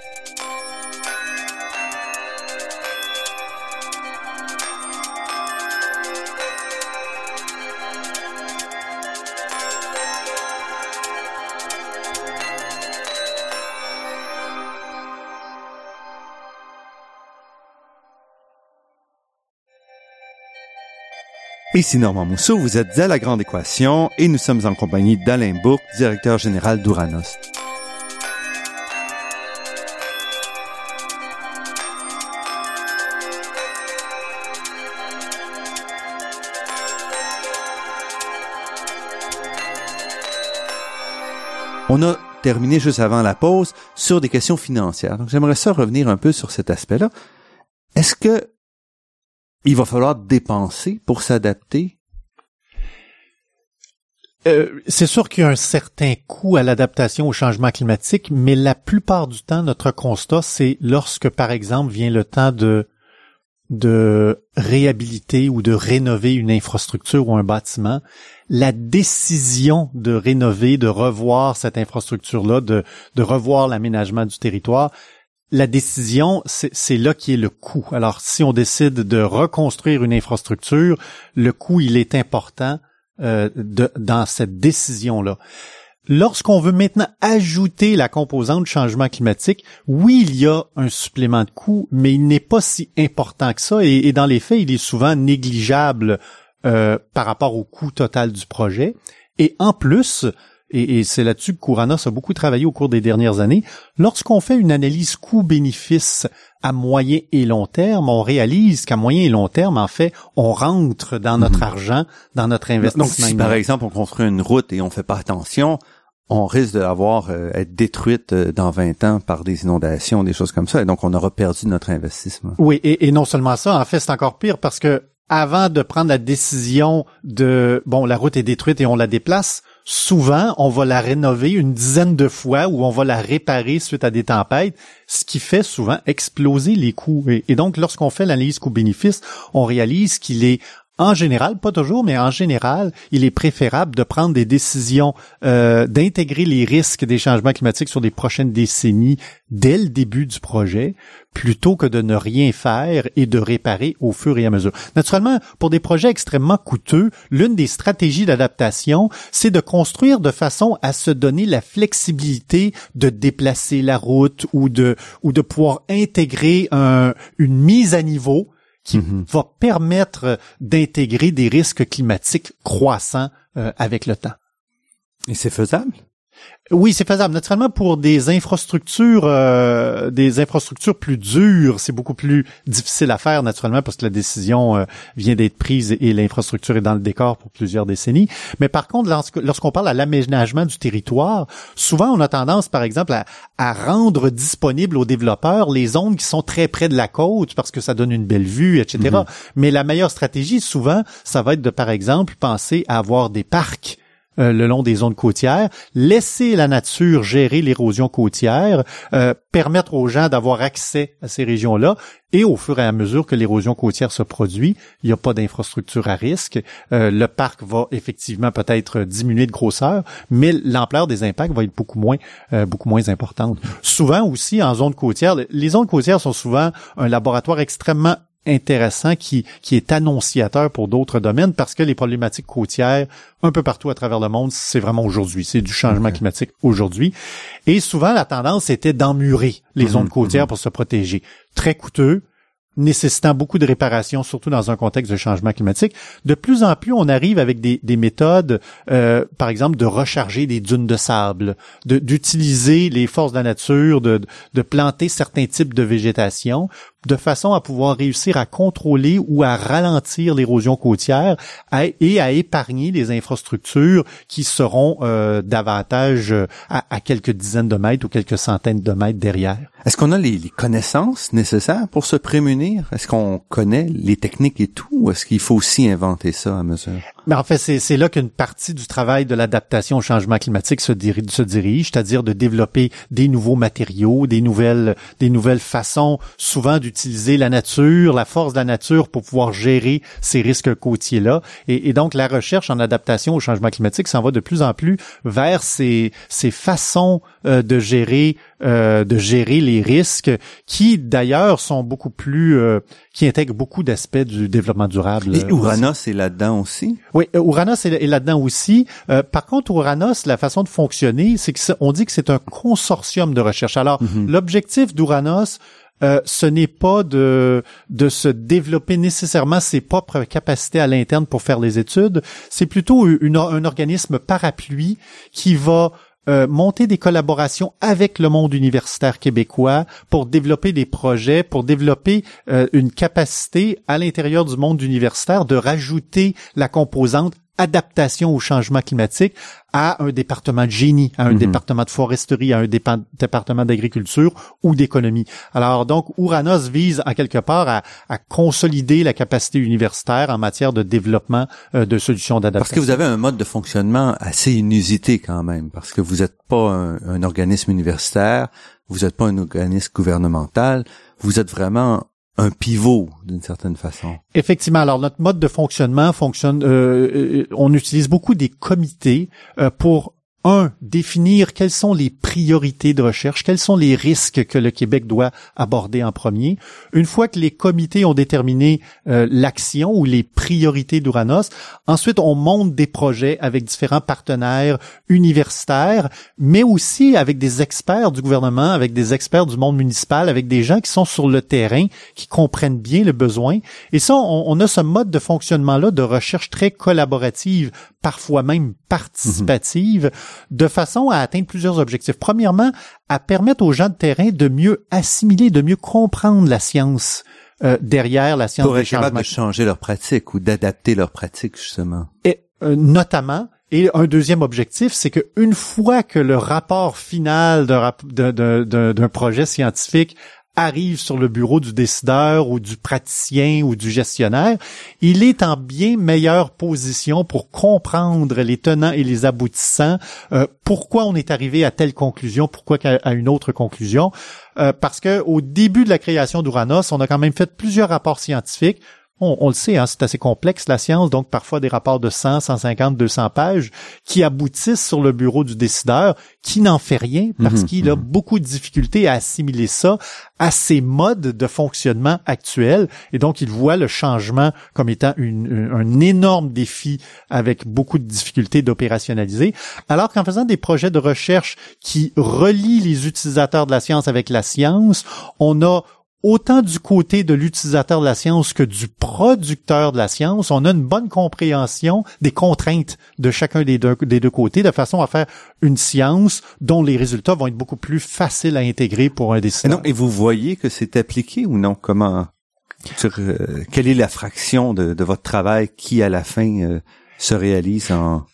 Ici Normand Mousseau, vous êtes à La Grande Équation et nous sommes en compagnie d'Alain Bourque, directeur général d'Uranos. On a terminé juste avant la pause sur des questions financières. Donc j'aimerais ça revenir un peu sur cet aspect-là. Est-ce que il va falloir dépenser pour s'adapter? Euh, c'est sûr qu'il y a un certain coût à l'adaptation au changement climatique, mais la plupart du temps, notre constat, c'est lorsque, par exemple, vient le temps de réhabiliter ou de rénover une infrastructure ou un bâtiment, la décision de rénover, de revoir cette infrastructure-là, de revoir l'aménagement du territoire, la décision, c'est là qui est le coût. Alors, si on décide de reconstruire une infrastructure, le coût, il est important euh, dans cette décision-là. Lorsqu'on veut maintenant ajouter la composante changement climatique, oui, il y a un supplément de coût, mais il n'est pas si important que ça et, dans les faits, il est souvent négligeable euh, par rapport au coût total du projet. Et en plus, et, c'est là-dessus que Couranos a beaucoup travaillé au cours des dernières années, lorsqu'on fait une analyse coût-bénéfice à moyen et long terme, on réalise qu'à moyen et long terme, en fait, on rentre dans notre mhm. argent, dans notre investissement. Donc, si par exemple on construit une route et on fait pas attention, on risque de l'avoir euh, être détruite euh, dans 20 ans par des inondations, des choses comme ça, et donc on aura perdu notre investissement. Oui, et, et non seulement ça, en fait, c'est encore pire parce que avant de prendre la décision de bon, la route est détruite et on la déplace, souvent on va la rénover une dizaine de fois ou on va la réparer suite à des tempêtes, ce qui fait souvent exploser les coûts. Et, donc lorsqu'on fait l'analyse coût-bénéfice, on réalise qu'il est en général, pas toujours, mais en général, il est préférable de prendre des décisions, euh, d'intégrer les risques des changements climatiques sur les prochaines décennies dès le début du projet, plutôt que de ne rien faire et de réparer au fur et à mesure. Naturellement, pour des projets extrêmement coûteux, l'une des stratégies d'adaptation, c'est de construire de façon à se donner la flexibilité de déplacer la route ou de ou de pouvoir intégrer une mise à niveau qui mhm. va permettre d'intégrer des risques climatiques croissants euh, avec le temps. Et c'est faisable? Oui, c'est faisable. Naturellement, pour des infrastructures, euh, des infrastructures plus dures, c'est beaucoup plus difficile à faire, naturellement, parce que la décision euh, vient d'être prise et l'infrastructure est dans le décor pour plusieurs décennies. Mais par contre, lorsqu'on parle à l'aménagement du territoire, souvent on a tendance, par exemple, à, rendre disponibles aux développeurs les zones qui sont très près de la côte, parce que ça donne une belle vue, etc. Mm-hmm. Mais la meilleure stratégie, souvent, ça va être de, par exemple, penser à avoir des parcs euh, le long des zones côtières, laisser la nature gérer l'érosion côtière, euh, permettre aux gens d'avoir accès à ces régions-là, et au fur et à mesure que l'érosion côtière se produit, il n'y a pas d'infrastructure à risque. Euh, le parc va effectivement peut-être diminuer de grosseur, mais l'ampleur des impacts va être beaucoup moins, beaucoup moins importante. Souvent aussi en zone côtière, les zones côtières sont souvent un laboratoire extrêmement intéressant qui, qui est annonciateur pour d'autres domaines parce que les problématiques côtières un peu partout à travers le monde, c'est vraiment aujourd'hui. C'est du changement climatique aujourd'hui. Et souvent, la tendance était d'emmurer les mhm, zones côtières mhm. pour se protéger. Très coûteux, nécessitant beaucoup de réparations, surtout dans un contexte de changement climatique. De plus en plus, on arrive avec des, des méthodes, euh, par exemple, de recharger des dunes de sable, d'utiliser les forces de la nature, de, de planter certains types de végétation de façon à pouvoir réussir à contrôler ou à ralentir l'érosion côtière et à épargner les infrastructures qui seront euh, davantage à, quelques dizaines de mètres ou quelques centaines de mètres derrière. Est-ce qu'on a les, connaissances nécessaires pour se prémunir? Est-ce qu'on connaît les techniques et tout? Ou est-ce qu'il faut aussi inventer ça à mesure? Mais en fait, c'est là qu'une partie du travail de l'adaptation au changement climatique se, dirige, se dirige c'est-à-dire de développer des nouveaux matériaux, des nouvelles, des nouvelles façons, souvent d'utiliser la nature, la force de la nature pour pouvoir gérer ces risques côtiers-là. Et, et, donc, la recherche en adaptation au changement climatique s'en va de plus en plus vers ces, ces façons euh, de gérer euh, de gérer les risques, qui d'ailleurs sont beaucoup plus, euh, qui intègrent beaucoup d'aspects du développement durable. Et Uranus est là-dedans aussi? Oui, Uranus est, là-dedans aussi. par contre, Uranus, la façon de fonctionner, c'est que on dit que c'est un consortium de recherche. Alors, mhm. l'objectif d'Uranus, ce n'est pas de se développer nécessairement ses propres capacités à l'interne pour faire les études. C'est plutôt un organisme parapluie qui va euh, monter des collaborations avec le monde universitaire québécois pour développer des projets, pour développer euh, une capacité à l'intérieur du monde universitaire de rajouter la composante adaptation au changement climatique à un département de génie, à un mhm. département de foresterie, à un département d'agriculture ou d'économie. Alors donc, Ouranos vise en quelque part à, à, consolider la capacité universitaire en matière de développement euh, de solutions d'adaptation. Parce que vous avez un mode de fonctionnement assez inusité quand même, parce que vous n'êtes pas un, un organisme universitaire, vous n'êtes pas un organisme gouvernemental, vous êtes vraiment un pivot d'une certaine façon. Effectivement. Alors notre mode de fonctionnement fonctionne. Euh, on utilise beaucoup des comités pour un, définir quelles sont les priorités de recherche, quels sont les risques que le Québec doit aborder en premier. Une fois que les comités ont déterminé euh, l'action ou les priorités d'Uranos, ensuite on monte des projets avec différents partenaires universitaires, mais aussi avec des experts du gouvernement, avec des experts du monde municipal, avec des gens qui sont sur le terrain, qui comprennent bien le besoin. Et ça, on, on a ce mode de fonctionnement-là de recherche très collaborative, parfois même participative, de façon à atteindre plusieurs objectifs. Premièrement, à permettre aux gens de terrain de mieux assimiler, de mieux comprendre la science euh, derrière la science pour être capable de changer leur pratique ou d'adapter leur pratique justement. Et euh, notamment et un deuxième objectif, c'est qu'une fois que le rapport final d'un projet scientifique arrive sur le bureau du décideur ou du praticien ou du gestionnaire, il est en bien meilleure position pour comprendre les tenants et les aboutissants, euh, pourquoi on est arrivé à telle conclusion, pourquoi à une autre conclusion, euh, parce que au début de la création d'Uranos, on a quand même fait plusieurs rapports scientifiques on, le sait, hein, c'est assez complexe la science, donc parfois des rapports de 100, 150, 200 pages qui aboutissent sur le bureau du décideur, qui n'en fait rien parce mhm, qu'il a mhm. beaucoup de difficultés à assimiler ça à ses modes de fonctionnement actuels, et donc il voit le changement comme étant un énorme défi avec beaucoup de difficultés d'opérationnaliser, alors qu'en faisant des projets de recherche qui relient les utilisateurs de la science avec la science, on a autant du côté de l'utilisateur de la science que du producteur de la science, on a une bonne compréhension des contraintes de chacun des deux, des deux côtés, de façon à faire une science dont les résultats vont être beaucoup plus faciles à intégrer pour un décideur. Et, et vous voyez que c'est appliqué ou non? Comment, euh, quelle est la fraction de, votre travail qui, à la fin, euh, se réalise en,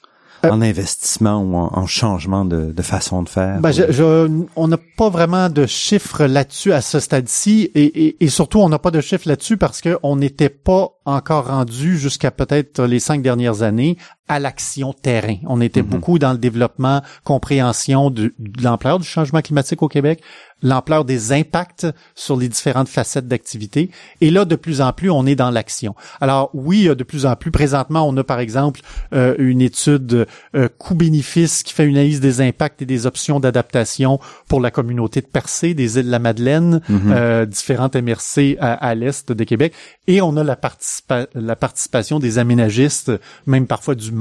en investissement ou en, changement de, façon de faire? Ben, je, on n'a pas vraiment de chiffres là-dessus à ce stade-ci et, et, surtout on n'a pas de chiffres là-dessus parce qu'on n'était pas encore rendu jusqu'à peut-être les cinq dernières années à l'action terrain. On était mhm. beaucoup dans le développement, compréhension de, l'ampleur du changement climatique au Québec, l'ampleur des impacts sur les différentes facettes d'activité. Et là, de plus en plus, on est dans l'action. Alors oui, de plus en plus, présentement, on a par exemple euh, une étude euh, coût-bénéfice qui fait une analyse des impacts et des options d'adaptation pour la communauté de Percé, des îles de la Madeleine, mhm. euh, différentes MRC à, à l'est de Québec. Et on a la partie la participation des aménagistes, même parfois du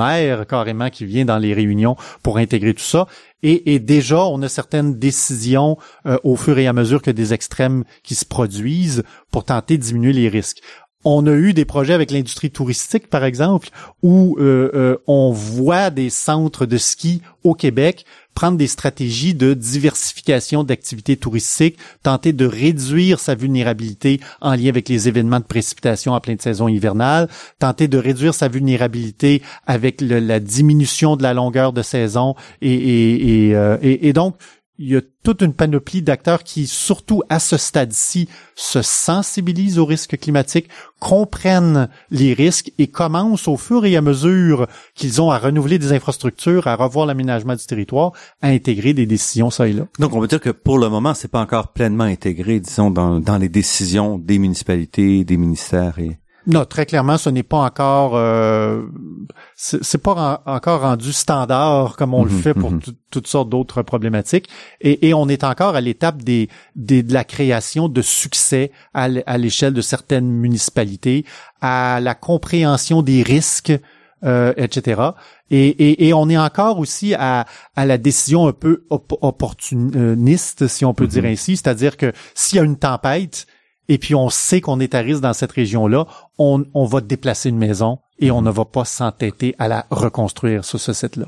carrément qui vient dans les réunions pour intégrer tout ça. Et, déjà, on a certaines décisions euh, au fur et à mesure que des extrêmes qui se produisent pour tenter de diminuer les risques. On a eu des projets avec l'industrie touristique, par exemple, où euh, euh, on voit des centres de ski au Québec prendre des stratégies de diversification d'activités touristiques, tenter de réduire sa vulnérabilité en lien avec les événements de précipitation en pleine saison hivernale, tenter de réduire sa vulnérabilité avec la diminution de la longueur de saison et, euh, et donc il y a toute une panoplie d'acteurs qui, surtout à ce stade-ci, se sensibilisent aux risques climatiques, comprennent les risques et commencent au fur et à mesure qu'ils ont à renouveler des infrastructures, à revoir l'aménagement du territoire, à intégrer des décisions ça et là. Donc, on veut dire que pour le moment, c'est pas encore pleinement intégré, disons, dans, dans les décisions des municipalités, des ministères et non, très clairement, ce n'est pas encore, euh, c'est pas encore rendu standard comme on le mhm, fait pour mhm. toutes sortes d'autres problématiques. Et, on est encore à l'étape des, de la création de succès à l'échelle de certaines municipalités, à la compréhension des risques, euh, etc. Et, on est encore aussi à, la décision un peu opportuniste, si on peut mhm. dire ainsi, c'est-à-dire que s'il y a une tempête, et puis on sait qu'on est à risque dans cette région-là, on, va déplacer une maison et on ne va pas s'entêter à la reconstruire sur ce site-là.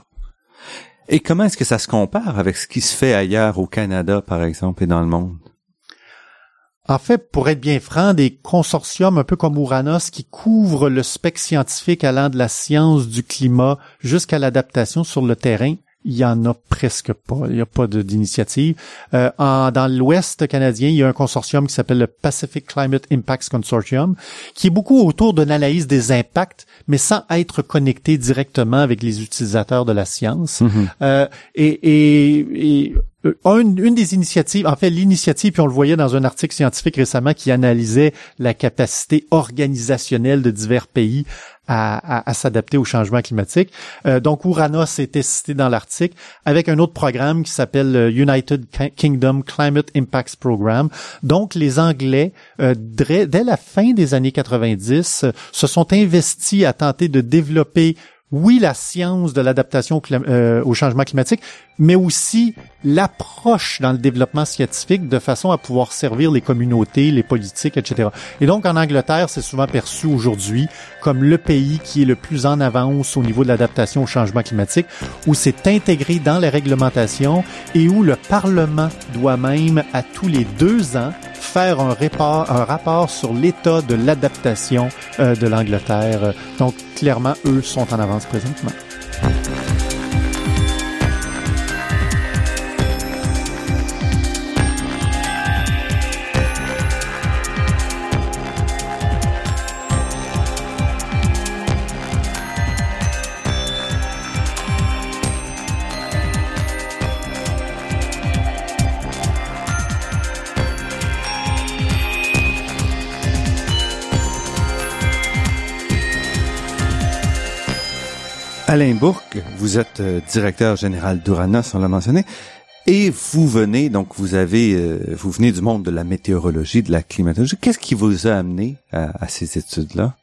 Et comment est-ce que ça se compare avec ce qui se fait ailleurs au Canada, par exemple, et dans le monde? En fait, pour être bien franc, des consortiums un peu comme Uranos qui couvrent le spectre scientifique allant de la science du climat jusqu'à l'adaptation sur le terrain, il y en a presque pas. Il n'y a pas d'initiative. Euh, dans l'Ouest canadien, il y a un consortium qui s'appelle le Pacific Climate Impacts Consortium, qui est beaucoup autour d'une analyse des impacts, mais sans être connecté directement avec les utilisateurs de la science. Mm-hmm. euh, et, et, et euh, une, une, des initiatives, en fait l'initiative, puis on le voyait dans un article scientifique récemment qui analysait la capacité organisationnelle de divers pays à, à, s'adapter au changement climatique. Euh, donc Ouranos était cité dans l'article avec un autre programme qui s'appelle euh, United Kingdom Climate Impacts Program. Donc les Anglais, euh, dès, dès, la fin des années 90, se sont investis à tenter de développer oui, la science de l'adaptation euh, au changement climatique, mais aussi l'approche dans le développement scientifique de façon à pouvoir servir les communautés, les politiques, etc. Et donc, en Angleterre, c'est souvent perçu aujourd'hui comme le pays qui est le plus en avance au niveau de l'adaptation au changement climatique, où c'est intégré dans les réglementations et où le Parlement doit même, à tous les deux ans, faire un, rapport, un rapport sur l'état de l'adaptation euh, de l'Angleterre. Donc, clairement, eux sont en avance présentement. Alain Bourque, vous êtes euh, directeur général d'Uranos, on l'a mentionné, et vous venez, donc vous avez, euh, vous venez du monde de la météorologie, de la climatologie. Qu'est-ce qui vous a amené à, ces études-là?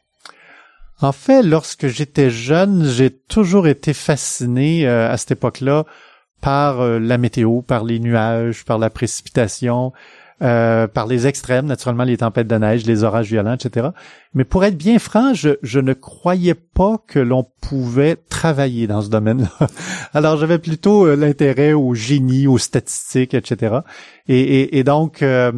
En fait, lorsque j'étais jeune, j'ai toujours été fasciné euh, à cette époque-là par la météo, par les nuages, par la précipitation. Euh, par les extrêmes, naturellement les tempêtes de neige, les orages violents, etc. Mais pour être bien franc, je, je ne croyais pas que l'on pouvait travailler dans ce domaine-là. [laughs] Alors j'avais plutôt euh, l'intérêt au génie, aux statistiques, etc. Et, et, et donc, euh,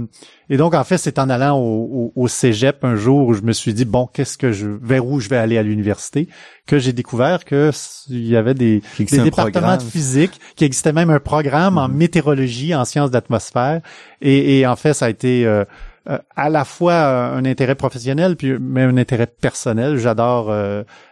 et donc en fait, c'est en allant au, au, cégep un jour où je me suis dit bon, qu'est-ce que je, vers où je vais aller à l'université, que j'ai découvert que il y avait des, des départements de physique, qui existait même un programme en mm-hmm. météorologie, en sciences d'atmosphère, et, et, en fait, ça a été euh, euh, à la fois un intérêt professionnel puis mais un intérêt personnel. J'adore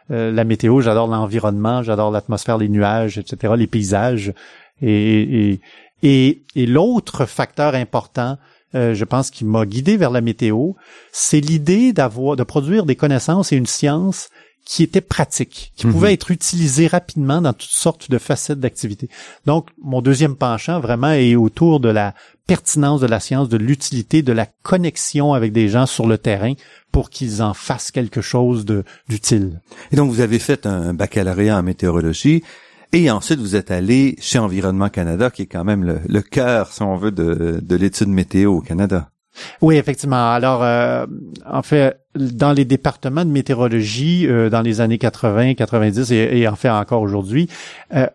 la météo, j'adore l'environnement, j'adore l'atmosphère, les nuages, etc., les paysages. Et, et, et, l'autre facteur important, euh, je pense, qui m'a guidé vers la météo, c'est l'idée d'avoir, de produire des connaissances et une science qui était pratique, qui mhm. pouvait être utilisée rapidement dans toutes sortes de facettes d'activité. Donc, mon deuxième penchant vraiment est autour de la pertinence de la science, de l'utilité, de la connexion avec des gens sur le terrain pour qu'ils en fassent quelque chose d'utile. Et donc, vous avez fait un baccalauréat en météorologie. Et ensuite, vous êtes allé chez Environnement Canada, qui est quand même le, le cœur, si on veut, de, de l'étude météo au Canada. Oui, effectivement. Alors, euh, en fait, dans les départements de météorologie, euh, dans les années 80, 90 et, en fait encore aujourd'hui, euh,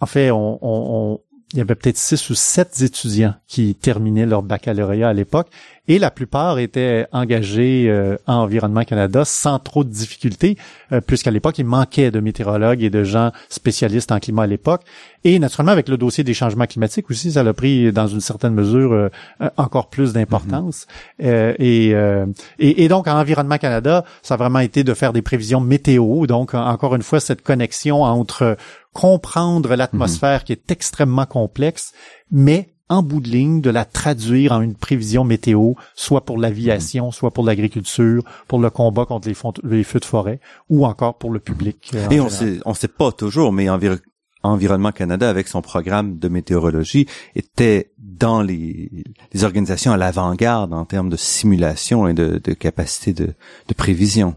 en fait, on, on, il y avait peut-être six ou sept étudiants qui terminaient leur baccalauréat à l'époque et la plupart étaient engagés euh, en Environnement Canada sans trop de difficultés, euh, puisqu'à l'époque, il manquait de météorologues et de gens spécialistes en climat à l'époque. Et naturellement, avec le dossier des changements climatiques aussi, ça a pris dans une certaine mesure euh, encore plus d'importance. Mm-hmm. et, et, donc, en Environnement Canada, ça a vraiment été de faire des prévisions météo. Donc, encore une fois, cette connexion entre comprendre l'atmosphère mm-hmm. qui est extrêmement complexe, mais en bout de ligne de la traduire en une prévision météo, soit pour l'aviation, soit pour l'agriculture, pour le combat contre les, feux de forêt, ou encore pour le public. Euh, Et on sait, on sait pas toujours, mais Environnement Canada, avec son programme de météorologie, était dans les, les organisations à l'avant-garde en termes de simulation et de, de capacité de, de prévision.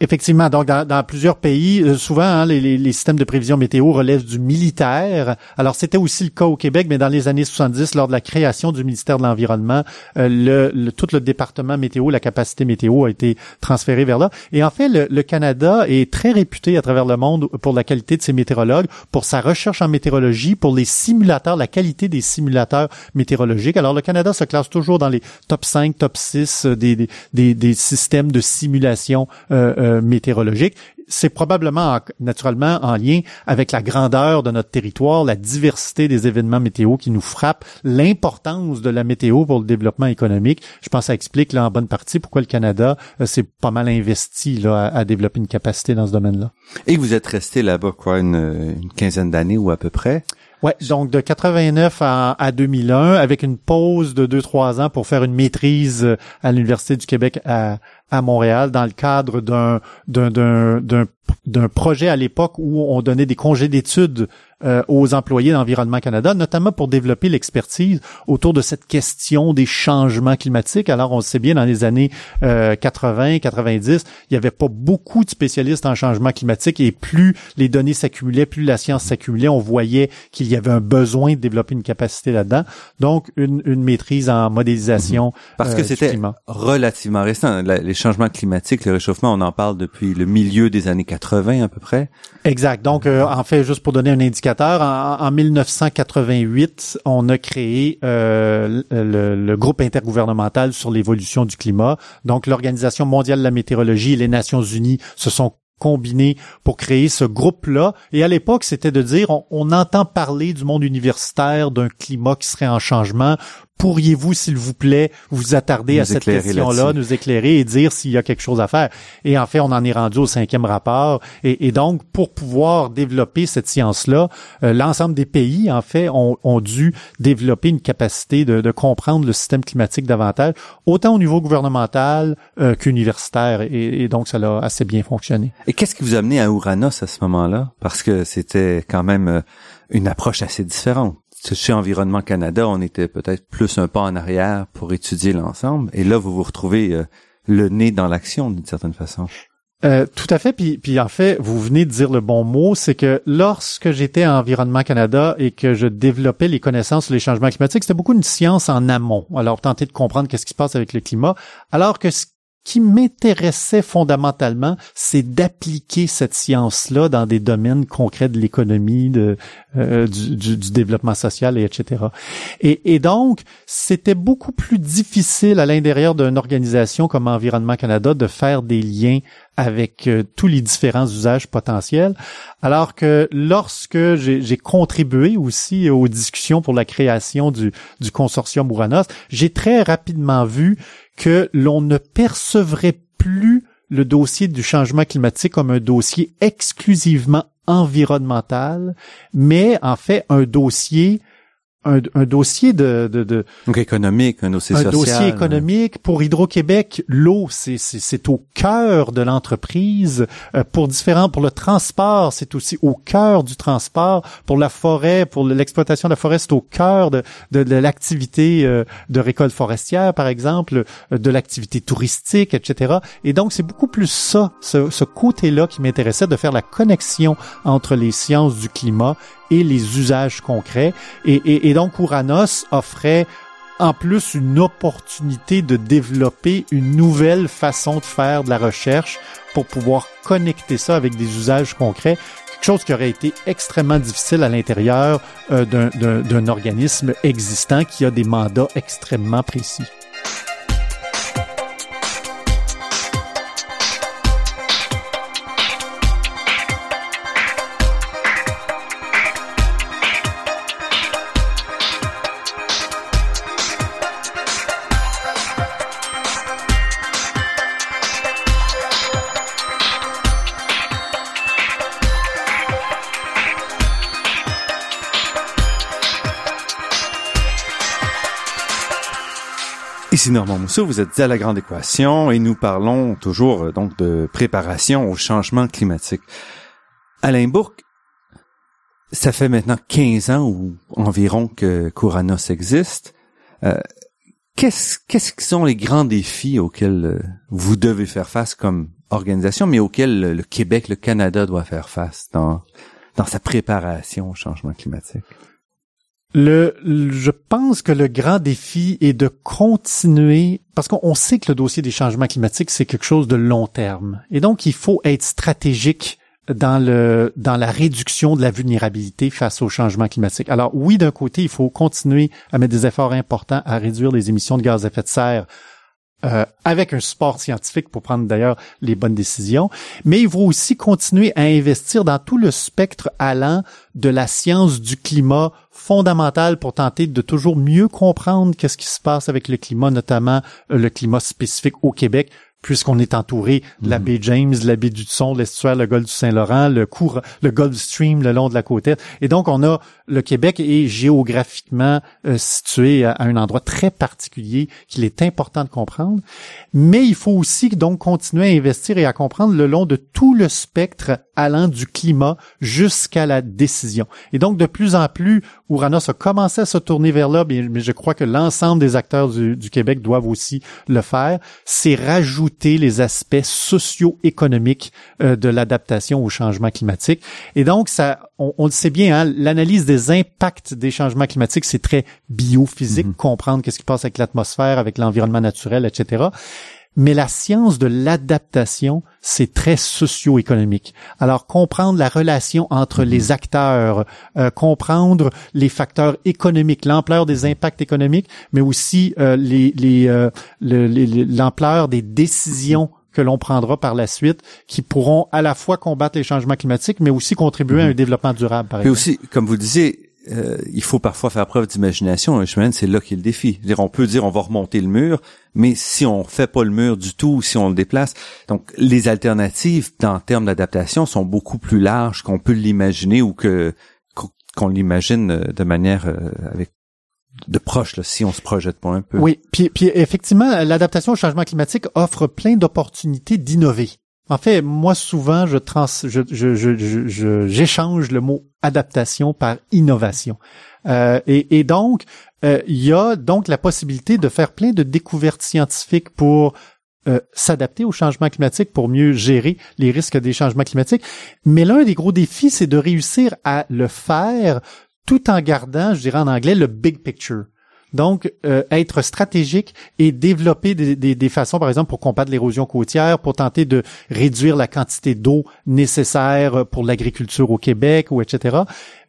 Effectivement, donc dans, plusieurs pays, euh, souvent hein, les, les, systèmes de prévision météo relèvent du militaire. Alors c'était aussi le cas au Québec, mais dans les années 70, lors de la création du ministère de l'Environnement, euh, le, tout le département météo, la capacité météo a été transféré vers là. Et en fait, le, Canada est très réputé à travers le monde pour la qualité de ses météorologues, pour sa recherche en météorologie, pour les simulateurs, la qualité des simulateurs météorologiques. Alors le Canada se classe toujours dans les top 5, top 6 euh, des, des, des systèmes de simulation euh, euh, météorologique. C'est probablement naturellement en lien avec la grandeur de notre territoire, la diversité des événements météo qui nous frappent, l'importance de la météo pour le développement économique. Je pense que ça explique là en bonne partie pourquoi le Canada s'est pas mal investi là à, développer une capacité dans ce domaine-là. Et vous êtes resté là-bas quoi une, une quinzaine d'années ou à peu près? Ouais, donc de 89 à, à 2001, avec une pause de 2-3 ans pour faire une maîtrise à l'Université du Québec à, à Montréal dans le cadre d'un d'un d'un d'un projet à l'époque où on donnait des congés d'études euh, aux employés d'Environnement Canada, notamment pour développer l'expertise autour de cette question des changements climatiques. Alors, on le sait bien, dans les années euh, 80, 90, il n'y avait pas beaucoup de spécialistes en changement climatique et plus les données s'accumulaient, plus la science s'accumulait, on voyait qu'il y avait un besoin de développer une capacité là-dedans. Donc, une, une maîtrise en modélisation. Parce que euh, c'était relativement récent. les changements climatiques, le réchauffement, on en parle depuis le milieu des années 80 à peu près. Exact. Donc, euh, en fait, juste pour donner un indicateur, en, 1988, on a créé euh, le, groupe intergouvernemental sur l'évolution du climat. Donc, l'Organisation mondiale de la météorologie et les Nations unies se sont combinés pour créer ce groupe-là. Et à l'époque, c'était de dire, on, entend parler du monde universitaire d'un climat qui serait en changement pourriez-vous, s'il vous plaît, vous attarder à cette question-là, nous éclairer et dire s'il y a quelque chose à faire? Et en fait, on en est rendu au cinquième rapport. Et, donc, pour pouvoir développer cette science-là, euh, l'ensemble des pays, en fait, ont, dû développer une capacité de, comprendre le système climatique davantage, autant au niveau gouvernemental euh, qu'universitaire. Et, donc, ça a assez bien fonctionné. Et qu'est-ce qui vous a amené à Ouranos à ce moment-là? Parce que c'était quand même euh, une approche assez différente chez Environnement Canada, on était peut-être plus un pas en arrière pour étudier l'ensemble. Et là, vous vous retrouvez euh, le nez dans l'action d'une certaine façon. Euh, tout à fait. Puis, puis en fait, vous venez de dire le bon mot, c'est que lorsque j'étais à Environnement Canada et que je développais les connaissances sur les changements climatiques, c'était beaucoup une science en amont. Alors, tenter de comprendre qu'est-ce qui se passe avec le climat, alors que ce qui m'intéressait fondamentalement, c'est d'appliquer cette science-là dans des domaines concrets de l'économie, de, euh, du, développement social, et etc. Et, donc, c'était beaucoup plus difficile à l'intérieur d'une organisation comme Environnement Canada de faire des liens avec euh, tous les différents usages potentiels, alors que lorsque j'ai contribué aussi aux discussions pour la création du, du consortium Ouranos, j'ai très rapidement vu que l'on ne percevrait plus le dossier du changement climatique comme un dossier exclusivement environnemental, mais en fait un dossier un, dossier de, de, de Donc économique, un dossier un dossier économique pour Hydro-Québec. L'eau, c'est c'est au cœur de l'entreprise. Euh, pour différents, pour le transport, c'est aussi au cœur du transport. Pour la forêt, pour l'exploitation de la forêt, c'est au cœur de de, de l'activité euh, de récolte forestière, par exemple, euh, de l'activité touristique, etc. Et donc c'est beaucoup plus ça, ce, ce côté-là qui m'intéressait de faire la connexion entre les sciences du climat et les usages concrets. Et, donc, Ouranos offrait en plus une opportunité de développer une nouvelle façon de faire de la recherche pour pouvoir connecter ça avec des usages concrets, chose qui aurait été extrêmement difficile à l'intérieur euh, d'un organisme existant qui a des mandats extrêmement précis. Ici Normand Mousseau, vous êtes à La Grande Équation et nous parlons toujours euh, donc de préparation au changement climatique. Alain Bourque, ça fait maintenant 15 ans ou environ que Couranos existe. Euh, qu'est-ce, qui sont les grands défis auxquels euh, vous devez faire face comme organisation, mais auxquels le Québec, le Canada doit faire face dans sa préparation au changement climatique? Le, je pense que le grand défi est de continuer, parce qu'on sait que le dossier des changements climatiques, c'est quelque chose de long terme. Et donc, il faut être stratégique dans le dans la réduction de la vulnérabilité face au changement climatique. Alors oui, d'un côté, il faut continuer à mettre des efforts importants à réduire les émissions de gaz à effet de serre euh, avec un support scientifique pour prendre d'ailleurs les bonnes décisions, mais il faut aussi continuer à investir dans tout le spectre allant de la science du climat fondamentale pour tenter de toujours mieux comprendre qu'est-ce qui se passe avec le climat, notamment euh, le climat spécifique au Québec, puisqu'on est entouré de la Mhm. baie James, de la baie du Son, l'estuaire, le golfe du Saint-Laurent, le cours, le Gulf Stream le long de la côte est. Et donc, on a le Québec est géographiquement euh, situé à, à un endroit très particulier qu'il est important de comprendre. Mais il faut aussi donc continuer à investir et à comprendre le long de tout le spectre allant du climat jusqu'à la décision. Et donc, de plus en plus, Ouranos a commencé à se tourner vers là, mais, mais je crois que l'ensemble des acteurs du, du Québec doivent aussi le faire. C'est rajouter les aspects socio-économiques euh, de l'adaptation au changement climatique. Et donc, ça, on, on le sait bien, hein, l'analyse des impacts des changements climatiques, c'est très biophysique, Mhm. comprendre qu'est-ce qui passe avec l'atmosphère, avec l'environnement naturel, etc. Mais la science de l'adaptation, c'est très socio-économique. Alors, comprendre la relation entre les acteurs, euh, comprendre les facteurs économiques, l'ampleur des impacts économiques, mais aussi euh, les, les, euh, le- les- les- l'ampleur des décisions que l'on prendra par la suite, qui pourront à la fois combattre les changements climatiques, mais aussi contribuer à un développement durable, par exemple. aussi, comme vous le disiez, euh, il faut parfois faire preuve d'imagination. Un chemin, c'est là qui est le défi. Je veux dire, on peut dire on va remonter le mur, mais si on fait pas le mur du tout, si on le déplace, donc les alternatives en termes d'adaptation sont beaucoup plus larges qu'on peut l'imaginer ou que qu'on- l'imagine euh, de manière euh, avec de proche là, si on se projette pas un peu. Oui, puis effectivement, l'adaptation au changement climatique offre plein d'opportunités d'innover. En fait, moi souvent, je trans, je, je, je, j'échange le mot adaptation par innovation. Euh, et, et donc, euh, il y a donc la possibilité de faire plein de découvertes scientifiques pour euh, s'adapter au changement climatique, pour mieux gérer les risques des changements climatiques. Mais l'un des gros défis, c'est de réussir à le faire tout en gardant, je dirais en anglais, le big picture. Donc, euh, être stratégique et développer des, des- des façons, par exemple, pour combattre l'érosion côtière, pour tenter de réduire la quantité d'eau nécessaire pour l'agriculture au Québec ou etc.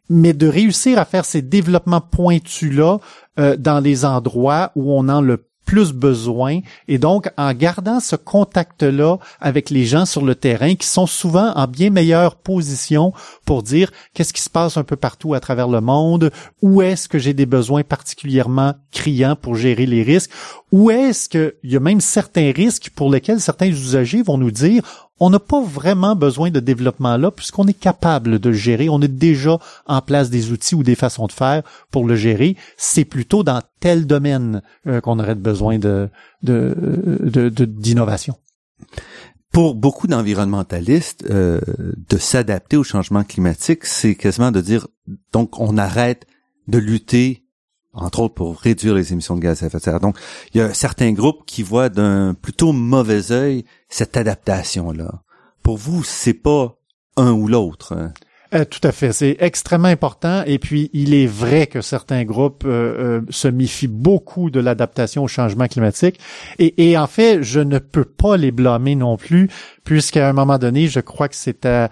Mais de réussir à faire ces développements pointus-là euh, dans les endroits où on en le plus besoin. Et donc en gardant ce contact-là avec les gens sur le terrain qui sont souvent en bien meilleure position pour dire qu'est-ce qui se passe un peu partout à travers le monde, où est-ce que j'ai des besoins particulièrement criants pour gérer les risques, où est-ce qu'il y a même certains risques pour lesquels certains usagers vont nous dire on n'a pas vraiment besoin de développement là puisqu'on est capable de le gérer, on a déjà en place des outils ou des façons de faire pour le gérer. C'est plutôt dans tel domaine euh, qu'on aurait besoin de- de- d'innovation. Pour beaucoup d'environnementalistes, euh, de s'adapter au changement climatique, c'est quasiment de dire donc on arrête de lutter entre autres pour réduire les émissions de gaz à effet de serre. Donc, il y a certains groupes qui voient d'un plutôt mauvais œil cette adaptation-là. Pour vous, c'est pas un ou l'autre. hein? Euh, tout à fait, c'est extrêmement important. Et puis, il est vrai que certains groupes euh, euh, se méfient beaucoup de l'adaptation au changement climatique. Et, et en fait, je ne peux pas les blâmer non plus, puisqu'à un moment donné, je crois que c'est à,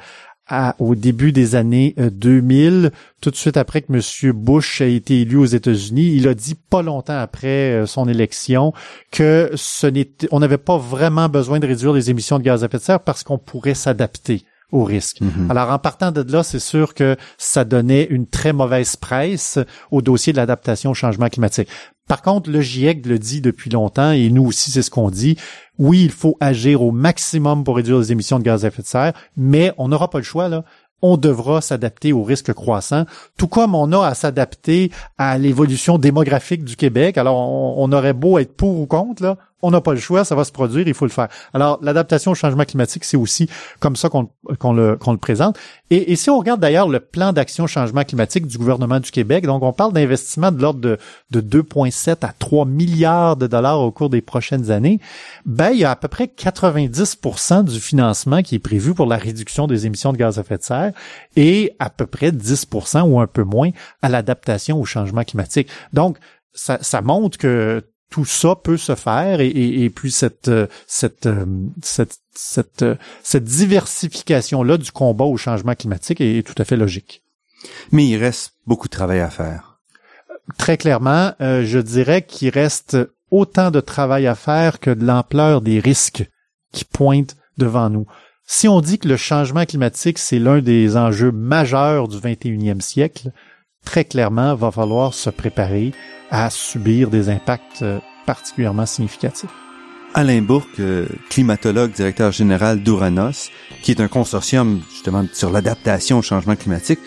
au début des années euh, 2000, tout de suite après que M. Bush a été élu aux États-Unis, il a dit pas longtemps après euh, son élection que ce n'était, on n'avait pas vraiment besoin de réduire les émissions de gaz à effet de serre parce qu'on pourrait s'adapter au risque. Mhm. Alors, en partant de là, c'est sûr que ça donnait une très mauvaise presse au dossier de l'adaptation au changement climatique. Par contre, le GIEC le dit depuis longtemps, et nous aussi, c'est ce qu'on dit. Oui, il faut agir au maximum pour réduire les émissions de gaz à effet de serre, mais on n'aura pas le choix, là. On devra s'adapter aux risques croissants, tout comme on a à s'adapter à l'évolution démographique du Québec. Alors, on, on aurait beau être pour ou contre, là, on n'a pas le choix, ça va se produire, il faut le faire. Alors, l'adaptation au changement climatique, c'est aussi comme ça qu'on le, présente. Et, si on regarde d'ailleurs le plan d'action changement climatique du gouvernement du Québec, donc on parle d'investissements de l'ordre de, de 2,7 à 3 milliards de dollars au cours des prochaines années, ben il y a à peu près 90% du financement qui est prévu pour la réduction des émissions de gaz à effet de serre et à peu près 10% ou un peu moins à l'adaptation au changement climatique. Donc, ça montre que tout ça peut se faire et, et, et puis cette euh, cette euh, cette cette, euh, cette diversification là du combat au changement climatique est, est tout à fait logique. Mais il reste beaucoup de travail à faire. Très clairement, euh, je dirais qu'il reste autant de travail à faire que de l'ampleur des risques qui pointent devant nous. Si on dit que le changement climatique, c'est l'un des enjeux majeurs du 21e siècle, très clairement, va falloir se préparer à subir des impacts euh, particulièrement significatifs. Alain Bourque, euh, climatologue, directeur général d'Uranos, qui est un consortium justement sur l'adaptation au changement climatique.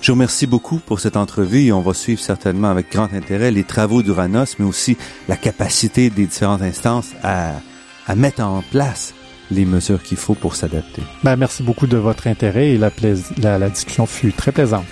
Je vous remercie beaucoup pour cette entrevue et on va suivre certainement avec grand intérêt les travaux d'Uranos, mais aussi la capacité des différentes instances à, à mettre en place les mesures qu'il faut pour s'adapter. Ben, merci beaucoup de votre intérêt et la, la, la discussion fut très plaisante.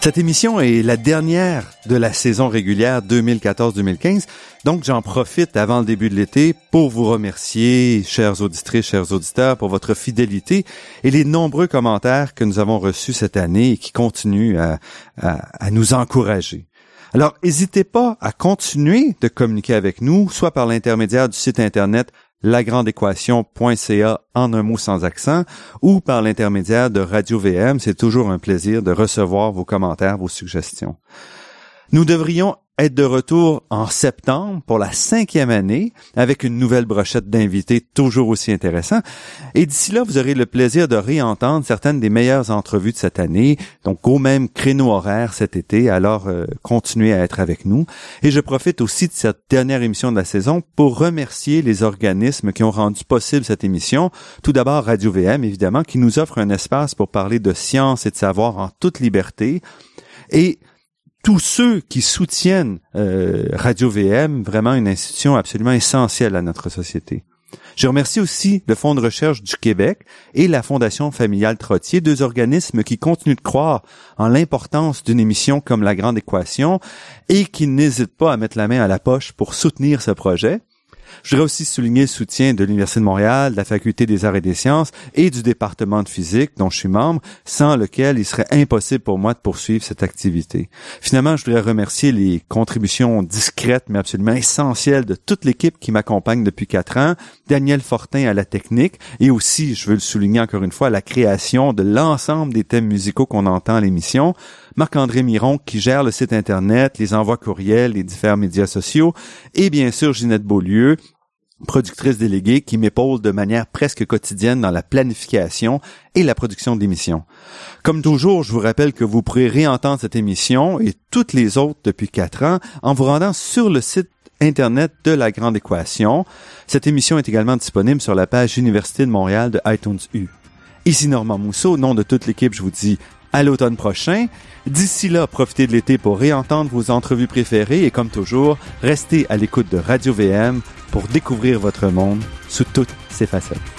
Cette émission est la dernière de la saison régulière 2014-2015. Donc, j'en profite avant le début de l'été pour vous remercier, chers auditrices, chers auditeurs, pour votre fidélité et les nombreux commentaires que nous avons reçus cette année et qui continuent à, à nous encourager. Alors, n'hésitez pas à continuer de communiquer avec nous, soit par l'intermédiaire du site Internet lagrandeéquation.ca en un mot sans accent ou par l'intermédiaire de Radio VM. C'est toujours un plaisir de recevoir vos commentaires, vos suggestions. Nous devrions être de retour en septembre pour la cinquième année avec une nouvelle brochette d'invités toujours aussi intéressants. Et d'ici là, vous aurez le plaisir de réentendre certaines des meilleures entrevues de cette année, donc au même créneau horaire cet été. Alors, euh, continuez à être avec nous. Et je profite aussi de cette dernière émission de la saison pour remercier les organismes qui ont rendu possible cette émission. Tout d'abord, Radio VM, évidemment, qui nous offre un espace pour parler de science et de savoir en toute liberté. Et tous ceux qui soutiennent euh, Radio VM, vraiment une institution absolument essentielle à notre société. Je remercie aussi le Fonds de recherche du Québec et la Fondation familiale Trottier, deux organismes qui continuent de croire en l'importance d'une émission comme La Grande Équation et qui n'hésitent pas à mettre la main à la poche pour soutenir ce projet. Je voudrais aussi souligner le soutien de l'Université de Montréal, de la Faculté des arts et des sciences et du département de physique dont je suis membre, sans lequel il serait impossible pour moi de poursuivre cette activité. Finalement, je voudrais remercier les contributions discrètes mais absolument essentielles de toute l'équipe qui m'accompagne depuis quatre ans, Daniel Fortin à la technique et aussi, je veux le souligner encore une fois, la création de l'ensemble des thèmes musicaux qu'on entend à l'émission, Marc-André Miron qui gère le site Internet, les envois courriels, les différents médias sociaux, et bien sûr Ginette Beaulieu, productrice déléguée qui m'épaule de manière presque quotidienne dans la planification et la production d'émissions. Comme toujours, je vous rappelle que vous pourrez réentendre cette émission et toutes les autres depuis quatre ans en vous rendant sur le site Internet de la Grande Équation. Cette émission est également disponible sur la page Université de Montréal de iTunes U. Ici Normand Mousseau, au nom de toute l'équipe, je vous dis à l'automne prochain. D'ici là, profitez de l'été pour réentendre vos entrevues préférées et comme toujours, restez à l'écoute de Radio VM pour découvrir votre monde sous toutes ses facettes.